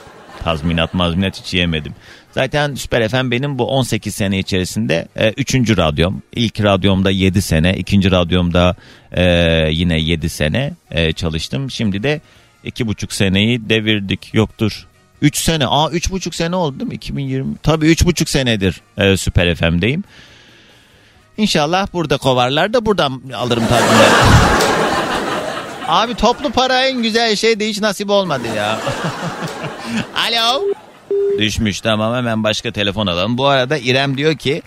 Tazminat mazminat hiç yemedim. Zaten Süper FM benim bu 18 sene içerisinde 3. radyom. İlk radyomda 7 sene, ikinci radyomda e, yine 7 sene e, çalıştım. Şimdi de iki buçuk seneyi devirdik. Yoktur 3 sene. Aa 3,5 sene oldu değil mi? 2020. Tabii 3,5 senedir e, Süper FM'deyim. İnşallah burada kovarlar da buradan alırım tadını. Abi toplu para en güzel şey de hiç nasip olmadı ya. Alo. Düşmüş tamam hemen başka telefon alalım. Bu arada İrem diyor ki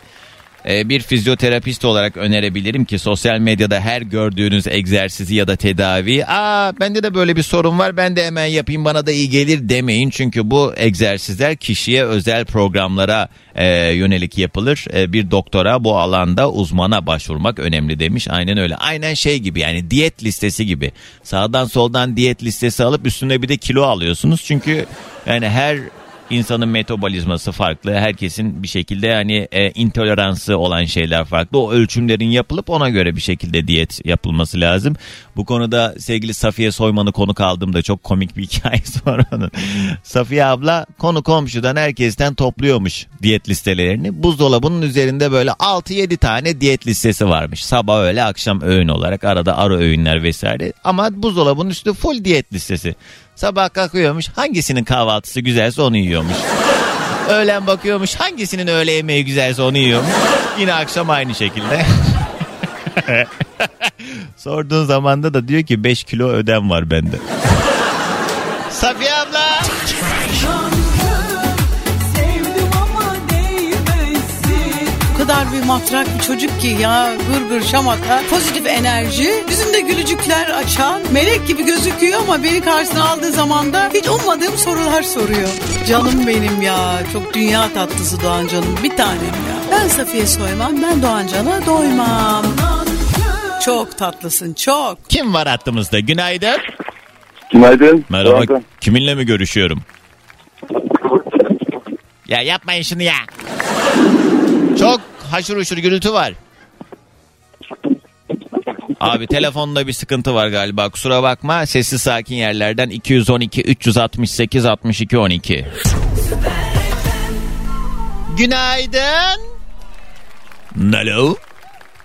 e, bir fizyoterapist olarak önerebilirim ki sosyal medyada her gördüğünüz egzersizi ya da tedavi aa bende de böyle bir sorun var ben de hemen yapayım bana da iyi gelir demeyin. Çünkü bu egzersizler kişiye özel programlara e, yönelik yapılır. E, bir doktora bu alanda uzmana başvurmak önemli demiş. Aynen öyle. Aynen şey gibi yani diyet listesi gibi. Sağdan soldan diyet listesi alıp üstüne bir de kilo alıyorsunuz. Çünkü yani her insanın metabolizması farklı. Herkesin bir şekilde hani e, intoleransı olan şeyler farklı. O ölçümlerin yapılıp ona göre bir şekilde diyet yapılması lazım. Bu konuda sevgili Safiye Soyman'ı konuk aldığımda çok komik bir hikayesi var onun. Safiye abla konu komşudan herkesten topluyormuş diyet listelerini. Buzdolabının üzerinde böyle 6-7 tane diyet listesi varmış. Sabah öğle akşam öğün olarak arada ara öğünler vesaire. Ama buzdolabının üstü full diyet listesi. Sabah kalkıyormuş hangisinin kahvaltısı güzelse onu yiyormuş. Öğlen bakıyormuş hangisinin öğle yemeği güzelse onu yiyormuş. Yine akşam aynı şekilde. Sorduğun zamanda da diyor ki 5 kilo ödem var bende. Safiye matrak bir çocuk ki ya gır gır şamata pozitif enerji yüzünde gülücükler açan melek gibi gözüküyor ama beni karşısına aldığı zaman da hiç ummadığım sorular soruyor. Canım benim ya çok dünya tatlısı Doğan canım bir tanem ya. Ben Safiye Soyman ben Doğan Can'a doymam. Çok tatlısın çok. Kim var hattımızda? Günaydın. Günaydın. Merhaba. Doğan. Kiminle mi görüşüyorum? Ya yapmayın şunu ya. Çok haşır uşur gürültü var. Abi telefonda bir sıkıntı var galiba. Kusura bakma. Sessiz sakin yerlerden 212 368 62 12. Günaydın. Alo.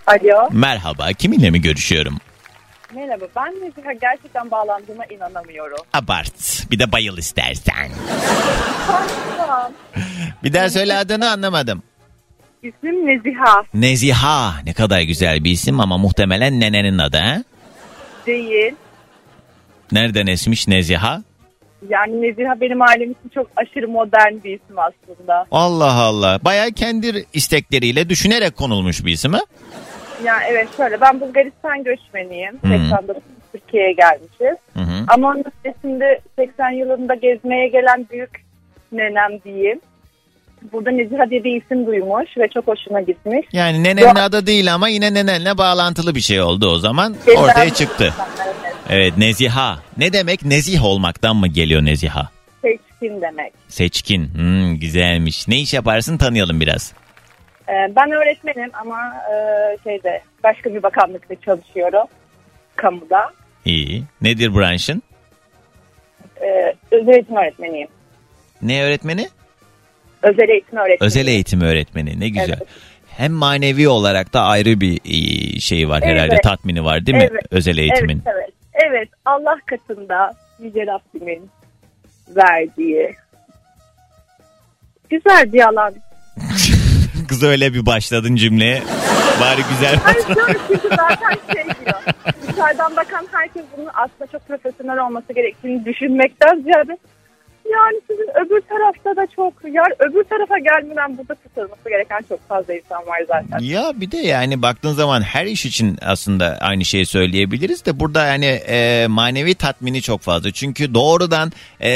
Alo. Merhaba. Kiminle mi görüşüyorum? Merhaba. Ben Neziha gerçekten bağlandığıma inanamıyorum. Abart. Bir de bayıl istersen. Bir daha söyle adını anlamadım. İsmim Neziha. Neziha. Ne kadar güzel bir isim ama muhtemelen nenenin adı ha? Değil. Nereden esmiş Neziha? Yani Neziha benim ailem için çok aşırı modern bir isim aslında. Allah Allah. Bayağı kendi istekleriyle düşünerek konulmuş bir isim ha? Yani evet şöyle ben Bulgaristan göçmeniyim. Hı. 89 Türkiye'ye gelmişiz. Hı hı. Ama onun öncesinde 80 yılında gezmeye gelen büyük nenem diyeyim. Burada Neziha diye bir isim duymuş ve çok hoşuna gitmiş. Yani nenenin adı değil ama yine nenenle bağlantılı bir şey oldu o zaman. Ortaya çıktı. Evet Neziha. Ne demek nezih olmaktan mı geliyor Neziha? Seçkin demek. Seçkin. Hmm, güzelmiş. Ne iş yaparsın tanıyalım biraz. Ee, ben öğretmenim ama e, şeyde başka bir bakanlıkta çalışıyorum. Kamuda. İyi. Nedir branşın? Ee, özel eğitim öğretmeniyim. Ne öğretmeni? Özel eğitim öğretmeniyim. Özel eğitim öğretmeni. Ne güzel. Evet. Hem manevi olarak da ayrı bir e, şey var herhalde. Evet. Tatmini var değil mi? Evet. Özel eğitimin. Evet, evet. Evet, Allah katında Yüce Rabbimin verdiği güzel bir alan. Kız öyle bir başladın cümleye. Bari güzel şöyle çünkü zaten şey diyor. Dışarıdan bakan herkes bunun aslında çok profesyonel olması gerektiğini düşünmekten ziyade yani sizin öbür tarafta da çok yani öbür tarafa gelmeden burada tutulması gereken çok fazla insan var zaten. Ya bir de yani baktığın zaman her iş için aslında aynı şeyi söyleyebiliriz de burada yani e, manevi tatmini çok fazla. Çünkü doğrudan e,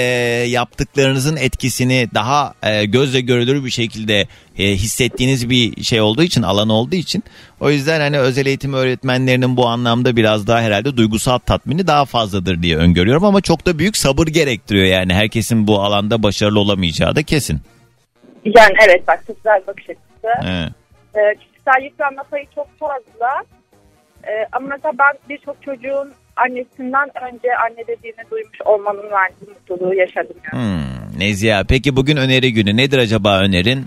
yaptıklarınızın etkisini daha e, gözle görülür bir şekilde e, hissettiğiniz bir şey olduğu için alan olduğu için o yüzden hani özel eğitim öğretmenlerinin bu anlamda biraz daha herhalde duygusal tatmini daha fazladır diye öngörüyorum ama çok da büyük sabır gerektiriyor yani herkesin bu alanda başarılı olamayacağı da kesin. Yani evet bak çok güzel bakış açısı. He. Ee, kişisel yıpranma payı çok fazla. Ee, ama mesela ben birçok çocuğun annesinden önce anne dediğini duymuş olmanın verdiği mutluluğu yaşadım. Yani. Hmm, Neziha peki bugün öneri günü nedir acaba önerin?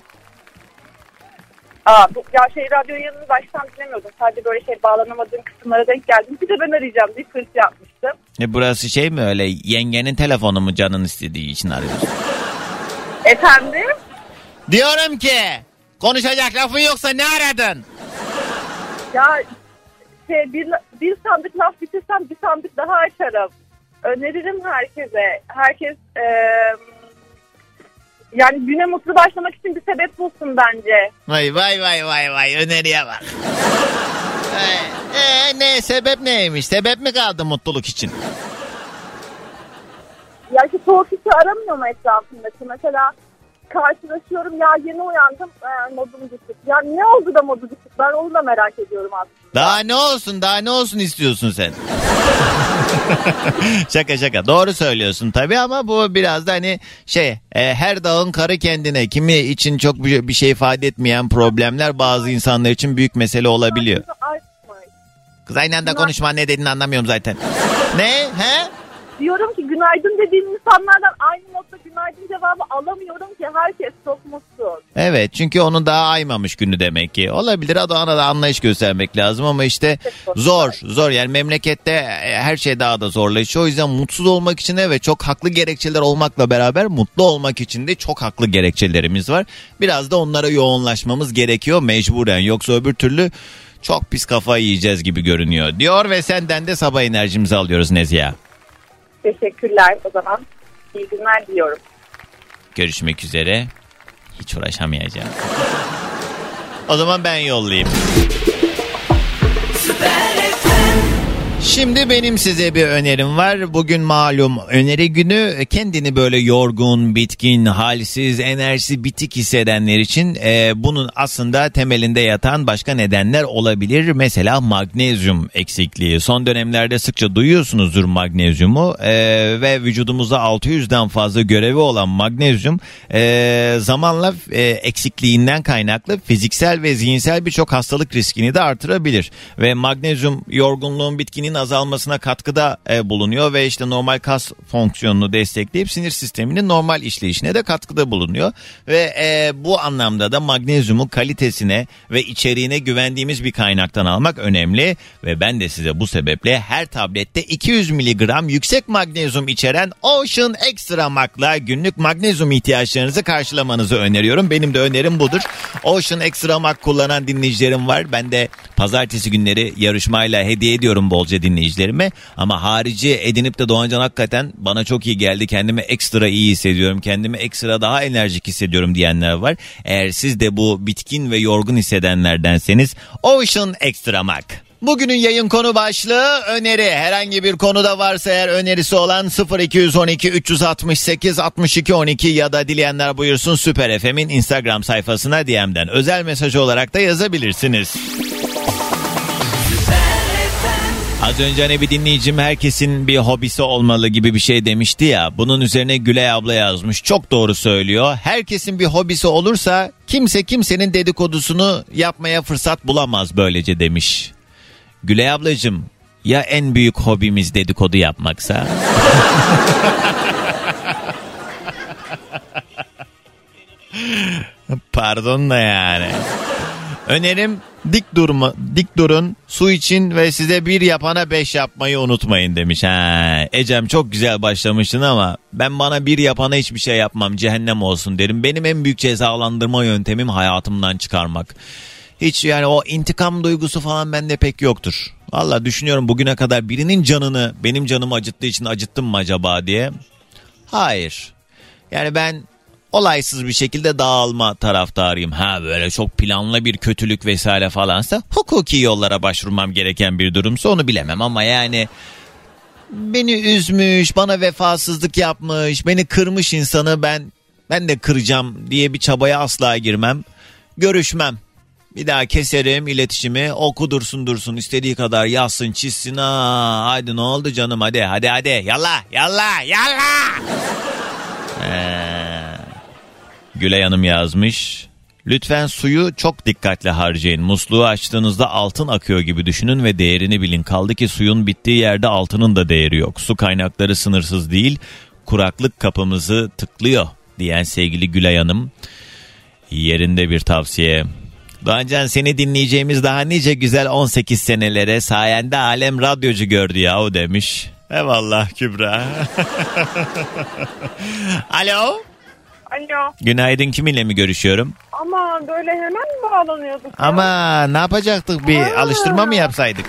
Aa, bu, ya şey radyo yayınını baştan dinlemiyordum. Sadece böyle şey bağlanamadığım kısımlara denk geldim. Bir de ben arayacağım diye hırs yapmıştım. E burası şey mi öyle yengenin telefonu mu canın istediği için arıyorsun? Efendim? Diyorum ki konuşacak lafın yoksa ne aradın? Ya şey, bir, bir sandık laf bitirsem bir sandık daha açarım. Öneririm herkese. Herkes e, yani güne mutlu başlamak için bir sebep bulsun bence. Vay vay vay vay vay öneriye bak. Ee, e, ne sebep neymiş? Sebep mi kaldı mutluluk için? Ya ki çoğu kişi aramıyor mu etrafındaki? Mesela karşılaşıyorum ya yeni uyandım e, modum düşük. Ya niye oldu da modu düşük? Ben onu da merak ediyorum aslında. Daha ne olsun daha ne olsun istiyorsun sen? şaka şaka doğru söylüyorsun tabii ama bu biraz da hani şey e, her dağın karı kendine kimi için çok bir, bir şey ifade etmeyen problemler bazı insanlar için büyük mesele olabiliyor. Kız aynı anda konuşma ne dediğini anlamıyorum zaten. ne? He? Diyorum ki günaydın dediğim insanlardan aynı modda günaydın cevabı alamıyorum ki herkes çok mutsuz. Evet çünkü onun daha aymamış günü demek ki. Olabilir o da ona da anlayış göstermek lazım ama işte zor zor yani memlekette e, her şey daha da zorlaşıyor. O yüzden mutsuz olmak için evet çok haklı gerekçeler olmakla beraber mutlu olmak için de çok haklı gerekçelerimiz var. Biraz da onlara yoğunlaşmamız gerekiyor mecburen yoksa öbür türlü çok pis kafa yiyeceğiz gibi görünüyor diyor ve senden de sabah enerjimizi alıyoruz Neziha. Teşekkürler o zaman. İyi günler diliyorum. Görüşmek üzere. Hiç uğraşamayacağım. O zaman ben yollayayım. Şimdi benim size bir önerim var. Bugün malum öneri günü kendini böyle yorgun, bitkin, halsiz, enerjisi bitik hissedenler için e, bunun aslında temelinde yatan başka nedenler olabilir. Mesela magnezyum eksikliği. Son dönemlerde sıkça duyuyorsunuzdur magnezyumu e, ve vücudumuzda 600'den fazla görevi olan magnezyum e, zamanla e, eksikliğinden kaynaklı fiziksel ve zihinsel birçok hastalık riskini de artırabilir. Ve magnezyum yorgunluğun bitkinin azalmasına katkıda e, bulunuyor ve işte normal kas fonksiyonunu destekleyip sinir sisteminin normal işleyişine de katkıda bulunuyor. Ve e, bu anlamda da magnezyumu kalitesine ve içeriğine güvendiğimiz bir kaynaktan almak önemli. Ve ben de size bu sebeple her tablette 200 miligram yüksek magnezyum içeren Ocean Extra Mac'la günlük magnezyum ihtiyaçlarınızı karşılamanızı öneriyorum. Benim de önerim budur. Ocean Extra Mac kullanan dinleyicilerim var. Ben de pazartesi günleri yarışmayla hediye ediyorum bolca dinleyicilerime. Ama harici edinip de Doğancan hakikaten bana çok iyi geldi. Kendimi ekstra iyi hissediyorum. Kendimi ekstra daha enerjik hissediyorum diyenler var. Eğer siz de bu bitkin ve yorgun hissedenlerdenseniz Ocean Extra Mac. Bugünün yayın konu başlığı öneri. Herhangi bir konuda varsa eğer önerisi olan 0212 368 62 12 ya da dileyenler buyursun Süper FM'in Instagram sayfasına DM'den özel mesaj olarak da yazabilirsiniz. Az önce hani bir dinleyicim herkesin bir hobisi olmalı gibi bir şey demişti ya. Bunun üzerine Gülay abla yazmış. Çok doğru söylüyor. Herkesin bir hobisi olursa kimse kimsenin dedikodusunu yapmaya fırsat bulamaz böylece demiş. Gülay ablacığım ya en büyük hobimiz dedikodu yapmaksa? Pardon da yani. Önerim dik durma, dik durun, su için ve size bir yapana beş yapmayı unutmayın demiş. Ha, Ecem çok güzel başlamışsın ama ben bana bir yapana hiçbir şey yapmam cehennem olsun derim. Benim en büyük cezalandırma yöntemim hayatımdan çıkarmak. Hiç yani o intikam duygusu falan bende pek yoktur. Valla düşünüyorum bugüne kadar birinin canını benim canımı acıttığı için acıttım mı acaba diye. Hayır. Yani ben olaysız bir şekilde dağılma taraftarıyım. Ha böyle çok planlı bir kötülük vesaire falansa hukuki yollara başvurmam gereken bir durumsa onu bilemem ama yani beni üzmüş, bana vefasızlık yapmış, beni kırmış insanı ben ben de kıracağım diye bir çabaya asla girmem. Görüşmem. Bir daha keserim iletişimi. O kudursun dursun istediği kadar yazsın çizsin. Ha, haydi ne oldu canım hadi hadi hadi. Yalla yalla yalla. Ee, Gülay Hanım yazmış. Lütfen suyu çok dikkatli harcayın. Musluğu açtığınızda altın akıyor gibi düşünün ve değerini bilin. Kaldı ki suyun bittiği yerde altının da değeri yok. Su kaynakları sınırsız değil. Kuraklık kapımızı tıklıyor diyen sevgili Gülay Hanım. Yerinde bir tavsiye. Doğancan seni dinleyeceğimiz daha nice güzel 18 senelere sayende alem radyocu gördü yahu demiş. Eyvallah Kübra. Alo. Alo. Günaydın kiminle mi görüşüyorum? Ama böyle hemen mi bağlanıyorduk? Ama ne yapacaktık bir Aa. alıştırma mı yapsaydık?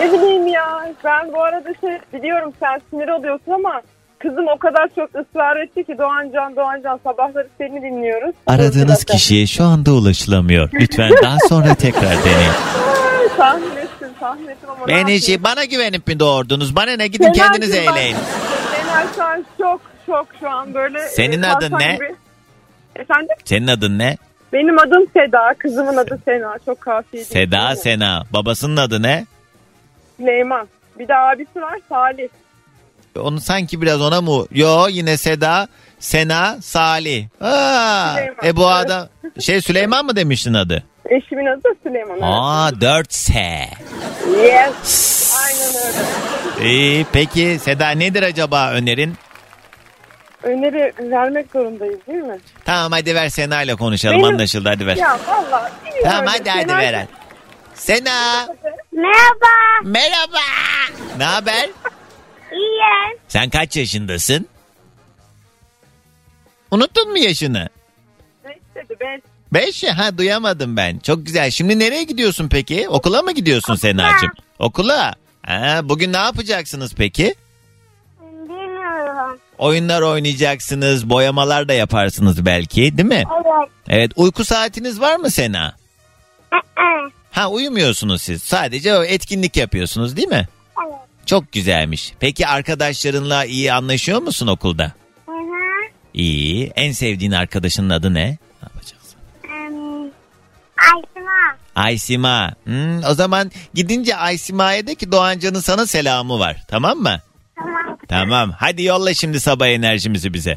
Ne bileyim ya. Ben bu arada şey biliyorum sen sinir oluyorsun ama kızım o kadar çok ısrar etti ki Doğancan Doğancan sabahları seni dinliyoruz. Aradığınız kişiye şu anda ulaşılamıyor. Lütfen daha sonra tekrar deneyin. Tahmin ettim tahmin ettim ama ne yapayım? şey, bana güvenip mi doğurdunuz? Bana ne gidin Fena kendiniz ben- eğleyin. Fena şu an şok şok şu an böyle. Senin e, adın kalkan ne? gibi. Efendim? Senin adın ne? Benim adım Seda. Kızımın adı Sena. Çok kafiydi. Seda Sena. Babasının adı ne? Süleyman. Bir de abisi var Salih. Onu sanki biraz ona mı? Yo yine Seda, Sena, Salih. Aa, Süleyman. e bu adam şey Süleyman mı demiştin adı? Eşimin adı Süleyman. Aa 4S. Yes. Aynen öyle. İyi peki Seda nedir acaba önerin? Öneri vermek zorundayız değil mi? Tamam hadi ver Sena ile konuşalım Benim- anlaşıldı hadi ver. Ya valla. Tamam hadi hadi ver. Sena Merhaba. merhaba. Ne haber? İyi. Sen kaç yaşındasın? Unuttun mu yaşını? Ne istedi ben? Beş ya ha duyamadım ben. Çok güzel. Şimdi nereye gidiyorsun peki? Okula mı gidiyorsun Sena'cığım? Okula. Ha, bugün ne yapacaksınız peki? Oyunlar oynayacaksınız, boyamalar da yaparsınız belki değil mi? Evet. Evet uyku saatiniz var mı Sena? Ha uyumuyorsunuz siz. Sadece o etkinlik yapıyorsunuz değil mi? Evet. Çok güzelmiş. Peki arkadaşlarınla iyi anlaşıyor musun okulda? Hı hı. İyi. En sevdiğin arkadaşının adı ne? Ne yapacaksın? Aysima. Aysima. Hmm, o zaman gidince Aysima'ya de ki Doğancan'ın sana selamı var. Tamam mı? Tamam. Hadi yolla şimdi sabah enerjimizi bize.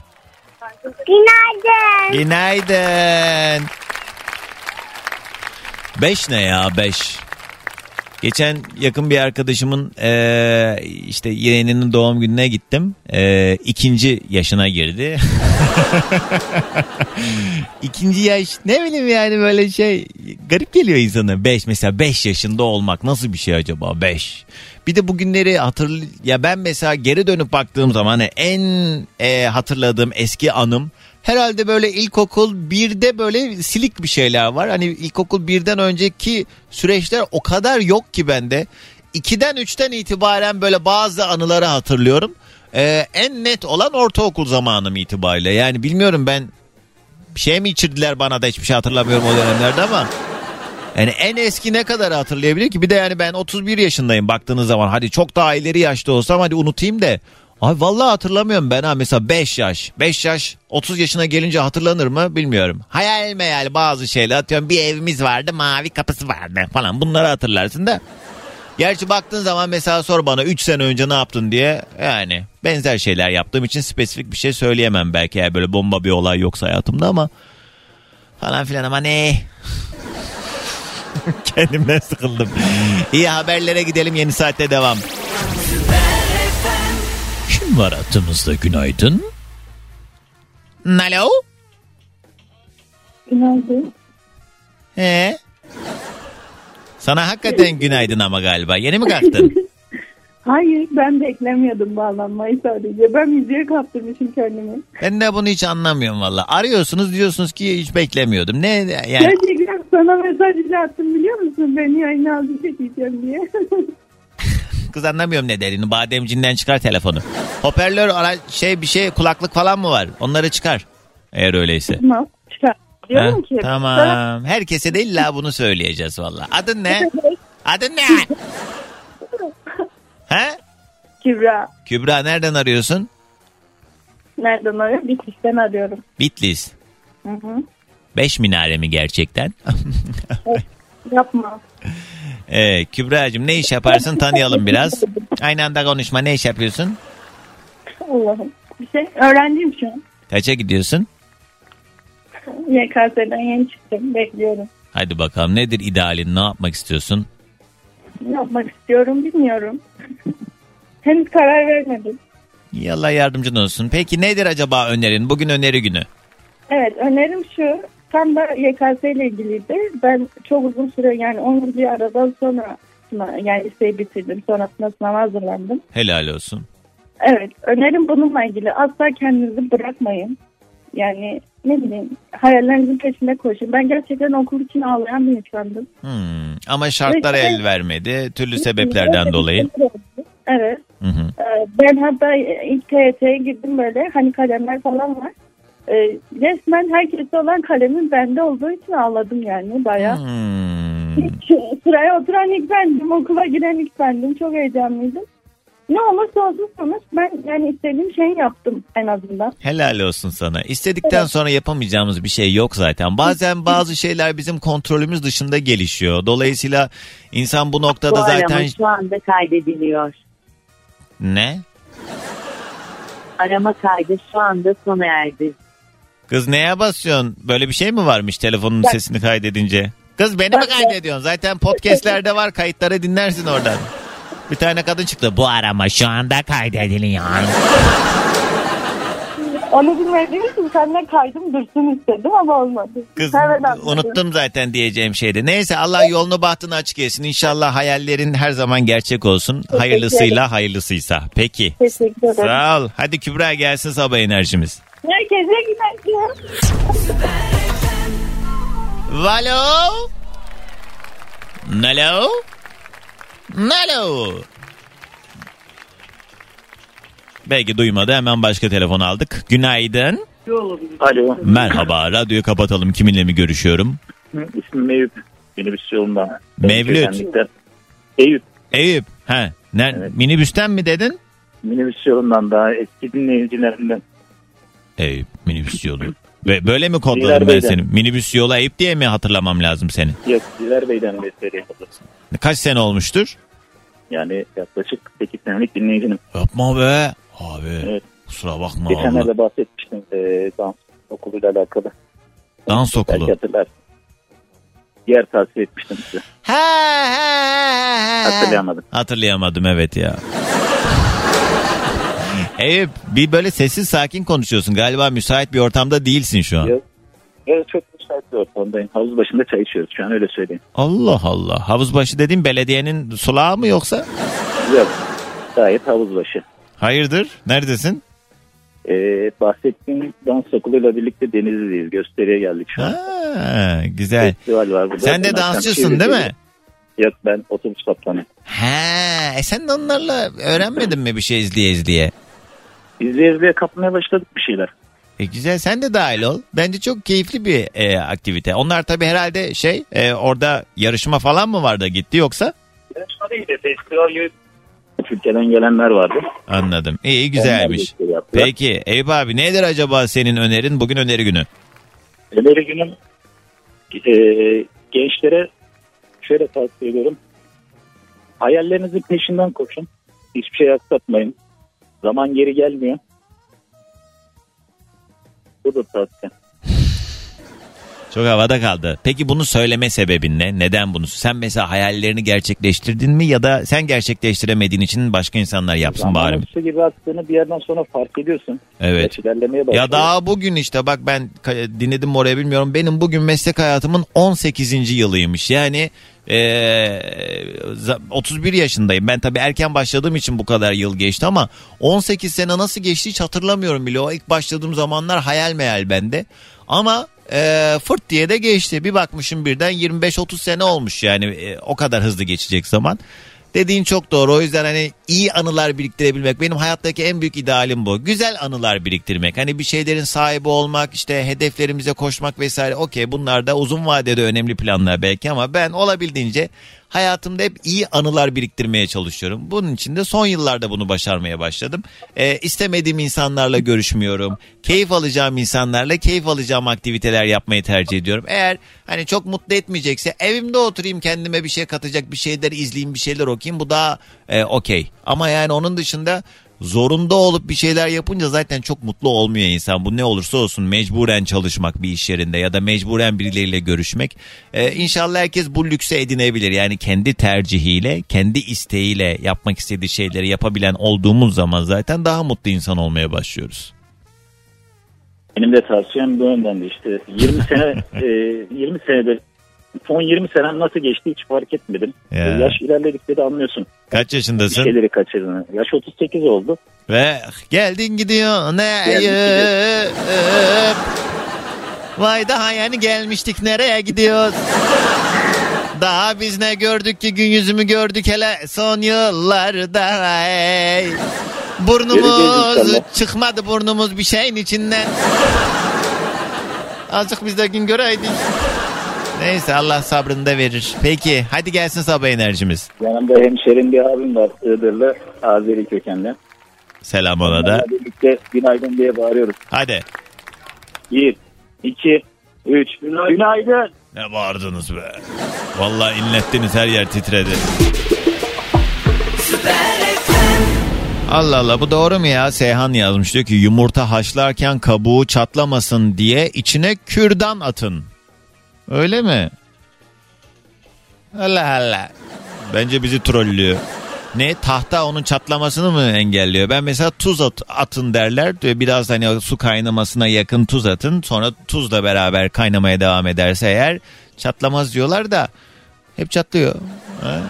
Günaydın. Günaydın. Beş ne ya beş? Geçen yakın bir arkadaşımın eee, işte yeğeninin doğum gününe gittim. Eee, ikinci yaşına girdi. ikinci yaş ne bileyim yani böyle şey garip geliyor insana. Beş mesela beş yaşında olmak nasıl bir şey acaba beş? Bir de bugünleri hatırl ya ben mesela geri dönüp baktığım zaman hani en e, hatırladığım eski anım herhalde böyle ilkokul birde böyle silik bir şeyler var. Hani ilkokul birden önceki süreçler o kadar yok ki bende. 2'den 3'ten itibaren böyle bazı anıları hatırlıyorum. Ee, en net olan ortaokul zamanım itibariyle. Yani bilmiyorum ben şey mi içirdiler bana da hiçbir şey hatırlamıyorum o dönemlerde ama. Yani en eski ne kadar hatırlayabilir ki? Bir de yani ben 31 yaşındayım baktığınız zaman. Hadi çok daha ileri yaşta olsam hadi unutayım da. Ay vallahi hatırlamıyorum ben ha mesela 5 yaş. 5 yaş 30 yaşına gelince hatırlanır mı bilmiyorum. Hayal meyal bazı şeyler atıyorum. Bir evimiz vardı mavi kapısı vardı falan bunları hatırlarsın da. Gerçi baktığın zaman mesela sor bana 3 sene önce ne yaptın diye yani benzer şeyler yaptığım için spesifik bir şey söyleyemem belki eğer böyle bomba bir olay yoksa hayatımda ama falan filan ama ne? Kendimden sıkıldım. İyi haberlere gidelim yeni saatte devam. Kim var hattımızda günaydın? Alo? Günaydın. He? Sana hakikaten günaydın ama galiba. Yeni mi kalktın? Hayır ben beklemiyordum bağlanmayı sadece. Ben müziğe kaptırmışım kendimi. Ben de bunu hiç anlamıyorum valla. Arıyorsunuz diyorsunuz ki hiç beklemiyordum. Ne yani? Gerçekten sana mesaj bile attım biliyor musun? Beni yayına aldı çekeceğim diye. Kız anlamıyorum ne dediğini. Bademcinden çıkar telefonu. Hoparlör ara- şey bir şey kulaklık falan mı var? Onları çıkar. Eğer öyleyse. tamam. Çıkar. Diyorum Ha, ki. Tamam. Herkese de illa bunu söyleyeceğiz valla. Adın ne? Adın ne? He? Kübra. Kübra nereden arıyorsun? Nereden arıyor? Bitlis'ten arıyorum. Bitlis. Hı hı. Beş minare mi gerçekten? Yapma. ee, Kübra'cığım ne iş yaparsın tanıyalım biraz. Aynı anda konuşma ne iş yapıyorsun? Allah'ım. Bir şey öğrenciyim şu an. Kaça gidiyorsun? YKS'den yeni çıktım. Bekliyorum. Hadi bakalım nedir idealin ne yapmak istiyorsun? Ne yapmak istiyorum bilmiyorum. Henüz karar vermedim. İyi, Allah yardımcın olsun. Peki nedir acaba önerin? Bugün öneri günü. Evet önerim şu. Tam da YKS ile ilgiliydi. Ben çok uzun süre yani 10 yıl bir aradan sonra yani liseyi bitirdim. Sonrasında sınava hazırlandım. Helal olsun. Evet önerim bununla ilgili. Asla kendinizi bırakmayın. Yani ne bileyim hayallerinizin peşinde koşun. Ben gerçekten okul için ağlayan bir insandım. Hmm, Ama şartlar Evet. el vermedi. Türlü sebeplerden dolayı. Evet. Hı hı. Ee, Ben hatta ilk TYT'ye girdim böyle hani kalemler falan var. Ee, resmen herkeste olan kalemin bende olduğu için ağladım yani bayağı. Hmm. Hiç Sıraya oturan ilk bendim, okula giren ilk bendim. Çok heyecanlıydım. Ne olursa olsun sonuç ben yani istediğim şeyi yaptım en azından. Helal olsun sana. İstedikten sonra yapamayacağımız bir şey yok zaten. Bazen bazı şeyler bizim kontrolümüz dışında gelişiyor. Dolayısıyla insan bu noktada Bu zaten şu anda kaydediliyor. Ne? Arama kaydı şu anda sona erdi. Kız neye basıyorsun? Böyle bir şey mi varmış telefonun Bak- sesini kaydedince? Kız beni mi kaydediyorsun? Zaten podcastlerde var kayıtları dinlersin oradan. Bir tane kadın çıktı. Bu arama şu anda kaydediliyor. Onu bilmediğim için senden kaydım dursun istedim ama olmadı. Kız anladım. unuttum zaten diyeceğim şeydi. Neyse Allah yolunu bahtını açık etsin. İnşallah hayallerin her zaman gerçek olsun. Hayırlısıyla hayırlısıysa. Peki. Teşekkür ederim. Sağ ol. Hadi Kübra gelsin sabah enerjimiz. Herkese günaydın. Valo. Nalo. Nalo. Belki duymadı hemen başka telefon aldık. Günaydın. Alo. Merhaba radyoyu kapatalım kiminle mi görüşüyorum? İsmim Eyüp. Minibüs yolundan. Mevlüt. Eyüp. Eyüp. He. Ne, Minibüsten mi dedin? Minibüs yolundan daha eski dinleyicilerinden. Eyüp minibüs yolu. Ve böyle mi kodladım ben Beylerbeyi'den. seni? Minibüs yola Eyüp diye mi hatırlamam lazım seni? Yok Diler Bey'den besleri yapılsın. Kaç sene olmuştur? Yani yaklaşık 8 senelik dinleyicinim. Yapma be. Abi Evet. kusura bakma. Geçenlerde bahsetmiştim e, dans okuluyla alakalı. Dans okulu. Belki hatırlarsın. Yer tavsiye etmiştim size. Hatırlayamadım. Hatırlayamadım evet ya. Eyüp bir böyle sessiz sakin konuşuyorsun. Galiba müsait bir ortamda değilsin şu an. Yok. Evet çok müsait bir ortamdayım. Havuz başında çay içiyoruz şu an öyle söyleyeyim. Allah Allah. Havuzbaşı dediğin belediyenin sulağı mı yoksa? Yok. Gayet havuz başı. Hayırdır? Neredesin? Ee, bahsettiğim dans okuluyla birlikte Denizli'deyiz. Gösteriye geldik şu an. Ha, güzel. Festival var burada. Sen de akşam dansçısın değil mi? Yok ben otobüs kaptanı. He, e sen de onlarla öğrenmedin mi bir şey izleye izleye? İzleye izleye kapmaya başladık bir şeyler. E güzel sen de dahil ol. Bence çok keyifli bir e, aktivite. Onlar tabii herhalde şey e, orada yarışma falan mı vardı gitti yoksa? Yarışma değil de festival gibi. Türkiye'den gelenler vardı. Anladım. İyi güzelmiş. Peki Eyüp abi nedir acaba senin önerin? Bugün öneri günü. Öneri günüm e, gençlere şöyle tavsiye ediyorum. Hayallerinizin peşinden koşun. Hiçbir şey aksatmayın. Zaman geri gelmiyor. Bu da tavsiye. Çok havada kaldı. Peki bunu söyleme sebebin ne? Neden bunu? Sen mesela hayallerini gerçekleştirdin mi ya da sen gerçekleştiremediğin için başka insanlar yapsın bari mi? Zamanın su gibi aktığını bir yerden sonra fark ediyorsun. Evet. İlerlemeye başlıyor. Ya daha bugün işte bak ben dinledim oraya bilmiyorum. Benim bugün meslek hayatımın 18. yılıymış. Yani za- 31 yaşındayım. Ben tabii erken başladığım için bu kadar yıl geçti ama 18 sene nasıl geçti hiç hatırlamıyorum bile. O ilk başladığım zamanlar hayal meyal bende. Ama eee, fırt diye de geçti. Bir bakmışım birden 25-30 sene olmuş yani e, o kadar hızlı geçecek zaman. Dediğin çok doğru. O yüzden hani iyi anılar biriktirebilmek benim hayattaki en büyük idealim bu. Güzel anılar biriktirmek. Hani bir şeylerin sahibi olmak, işte hedeflerimize koşmak vesaire. Okey bunlar da uzun vadede önemli planlar belki ama ben olabildiğince hayatımda hep iyi anılar biriktirmeye çalışıyorum. Bunun için de son yıllarda bunu başarmaya başladım. Ee, istemediğim insanlarla görüşmüyorum. Keyif alacağım insanlarla keyif alacağım aktiviteler yapmayı tercih ediyorum. Eğer hani çok mutlu etmeyecekse evimde oturayım kendime bir şey katacak bir şeyler izleyeyim bir şeyler okuyayım bu daha e, okey. Ama yani onun dışında zorunda olup bir şeyler yapınca zaten çok mutlu olmuyor insan. Bu ne olursa olsun mecburen çalışmak bir iş yerinde ya da mecburen birileriyle görüşmek. Ee, inşallah herkes bu lükse edinebilir. Yani kendi tercihiyle, kendi isteğiyle yapmak istediği şeyleri yapabilen olduğumuz zaman zaten daha mutlu insan olmaya başlıyoruz. Benim de tavsiyem bu yöndendi işte. 20 sene e, 20 senede son 20 senem nasıl geçti hiç fark etmedim. Ya. E, Yaş ilerledikçe de anlıyorsun. Kaç Bir yaşındasın? şeyleri kaçırdığını. Yaş 38 oldu. Ve geldin gidiyor ne Vay daha yani gelmiştik nereye gidiyoruz? Daha biz ne gördük ki gün yüzümü gördük hele son yıllarda. Ey. Burnumuz çıkmadı burnumuz bir şeyin içinden. Azıcık biz de gün göreydik. Neyse Allah sabrını da verir. Peki hadi gelsin sabah enerjimiz. Yanımda hemşerim bir abim var Iğdırlı Azeri kökenli. Selam ona da. Birlikte günaydın diye bağırıyoruz. Hadi. 1, 2, 3. Günaydın. Ne bağırdınız be. Vallahi inlettiniz her yer titredi. Allah Allah bu doğru mu ya? Seyhan yazmış diyor ki yumurta haşlarken kabuğu çatlamasın diye içine kürdan atın. Öyle mi? Allah Allah. Bence bizi trollüyor. Ne tahta onun çatlamasını mı engelliyor? Ben mesela tuz at, atın derler. Biraz hani su kaynamasına yakın tuz atın. Sonra tuzla beraber kaynamaya devam ederse eğer çatlamaz diyorlar da hep çatlıyor. Ha?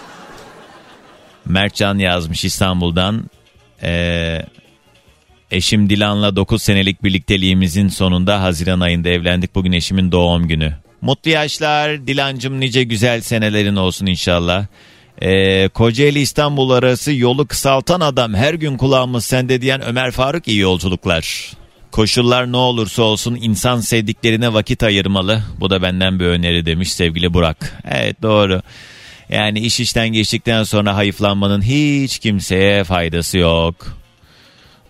Mertcan yazmış İstanbul'dan. Ee, eşim Dilan'la 9 senelik birlikteliğimizin sonunda Haziran ayında evlendik. Bugün eşimin doğum günü. Mutlu yaşlar Dilancım nice güzel senelerin olsun inşallah. Ee, Kocaeli İstanbul arası yolu kısaltan adam her gün kulağımız sende diyen Ömer Faruk iyi yolculuklar. Koşullar ne olursa olsun insan sevdiklerine vakit ayırmalı. Bu da benden bir öneri demiş sevgili Burak. Evet doğru. Yani iş işten geçtikten sonra hayıflanmanın hiç kimseye faydası yok.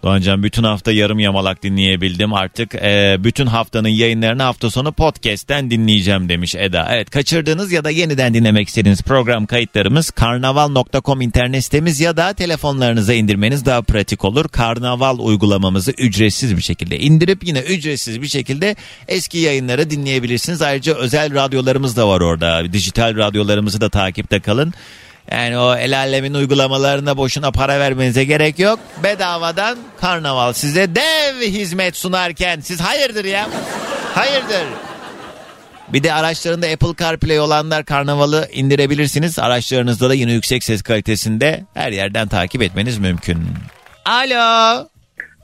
Doğancan bütün hafta yarım yamalak dinleyebildim. Artık e, bütün haftanın yayınlarını hafta sonu podcast'ten dinleyeceğim demiş Eda. Evet kaçırdığınız ya da yeniden dinlemek istediğiniz program kayıtlarımız karnaval.com internet sitemiz ya da telefonlarınıza indirmeniz daha pratik olur. Karnaval uygulamamızı ücretsiz bir şekilde indirip yine ücretsiz bir şekilde eski yayınları dinleyebilirsiniz. Ayrıca özel radyolarımız da var orada. Dijital radyolarımızı da takipte kalın. Yani o el alemin uygulamalarına boşuna para vermenize gerek yok. Bedavadan karnaval size dev hizmet sunarken siz hayırdır ya? Hayırdır? Bir de araçlarında Apple CarPlay olanlar karnavalı indirebilirsiniz. Araçlarınızda da yine yüksek ses kalitesinde her yerden takip etmeniz mümkün. Alo.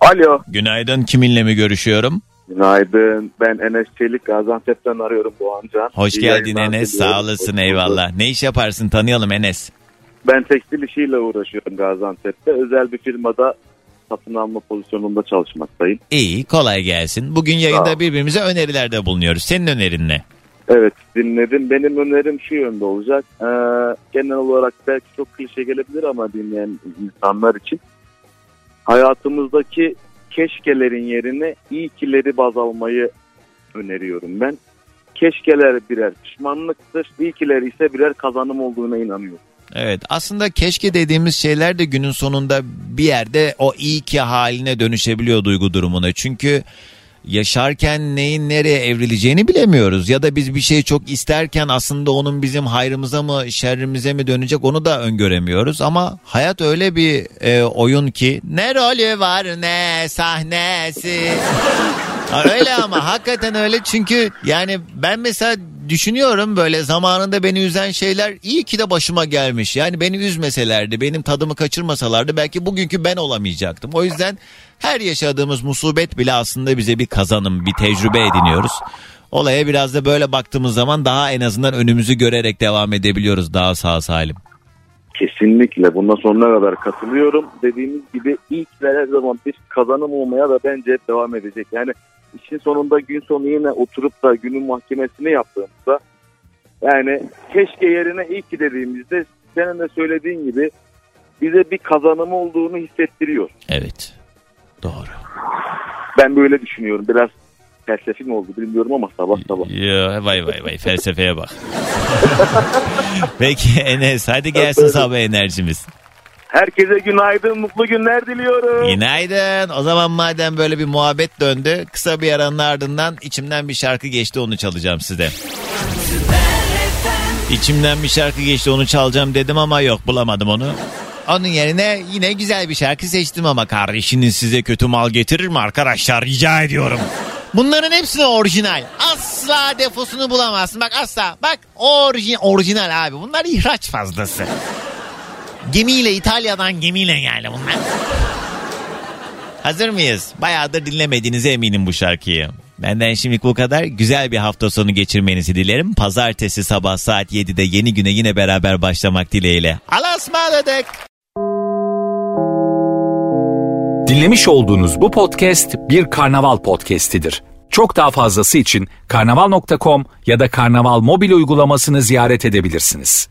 Alo. Günaydın kiminle mi görüşüyorum? Günaydın. Ben Enes Çelik Gaziantep'ten arıyorum Doğancan. Hoş İyi geldin Enes sağ olasın eyvallah. Ne iş yaparsın tanıyalım Enes. Ben tekstil işiyle uğraşıyorum Gaziantep'te. Özel bir firmada satın alma pozisyonunda çalışmaktayım. İyi kolay gelsin. Bugün yayında birbirimize önerilerde bulunuyoruz. Senin önerin ne? Evet dinledim. Benim önerim şu yönde olacak. Ee, genel olarak belki çok klişe gelebilir ama dinleyen insanlar için. Hayatımızdaki keşkelerin yerine iyi kileri baz almayı öneriyorum ben. Keşkeler birer pişmanlıktır. İyi kiler ise birer kazanım olduğuna inanıyorum. Evet aslında keşke dediğimiz şeyler de günün sonunda bir yerde o iyi ki haline dönüşebiliyor duygu durumuna. Çünkü yaşarken neyin nereye evrileceğini bilemiyoruz. Ya da biz bir şey çok isterken aslında onun bizim hayrımıza mı şerrimize mi dönecek onu da öngöremiyoruz. Ama hayat öyle bir e, oyun ki ne rolü var ne sahnesi. Öyle ama hakikaten öyle çünkü yani ben mesela düşünüyorum böyle zamanında beni üzen şeyler iyi ki de başıma gelmiş. Yani beni üzmeselerdi benim tadımı kaçırmasalardı belki bugünkü ben olamayacaktım. O yüzden her yaşadığımız musibet bile aslında bize bir kazanım bir tecrübe ediniyoruz. Olaya biraz da böyle baktığımız zaman daha en azından önümüzü görerek devam edebiliyoruz daha sağ salim. Kesinlikle buna sonuna kadar katılıyorum. Dediğimiz gibi ilk ve her zaman bir kazanım olmaya da bence hep devam edecek. Yani işin sonunda gün sonu yine oturup da günün mahkemesini yaptığımızda yani keşke yerine iyi ki dediğimizde senin de söylediğin gibi bize bir kazanımı olduğunu hissettiriyor. Evet. Doğru. Ben böyle düşünüyorum. Biraz felsefi mi oldu bilmiyorum ama sabah sabah. Ya vay vay vay felsefeye bak. Peki Enes hadi gelsin sabah enerjimiz. Herkese günaydın, mutlu günler diliyorum. Günaydın. O zaman madem böyle bir muhabbet döndü kısa bir aranın ardından içimden bir şarkı geçti onu çalacağım size. İçimden bir şarkı geçti onu çalacağım dedim ama yok bulamadım onu. Onun yerine yine güzel bir şarkı seçtim ama kardeşiniz size kötü mal getirir mi arkadaşlar rica ediyorum. Bunların hepsine orijinal. Asla defosunu bulamazsın. Bak asla. Bak orijin, orijinal abi. Bunlar ihraç fazlası. Gemiyle İtalya'dan gemiyle yani bunlar. Hazır mıyız? Bayağıdır dinlemediğinize eminim bu şarkıyı. Benden şimdilik bu kadar. Güzel bir hafta sonu geçirmenizi dilerim. Pazartesi sabah saat 7'de yeni güne yine beraber başlamak dileğiyle. Allah'a ısmarladık. Dinlemiş olduğunuz bu podcast bir karnaval podcastidir. Çok daha fazlası için karnaval.com ya da karnaval mobil uygulamasını ziyaret edebilirsiniz.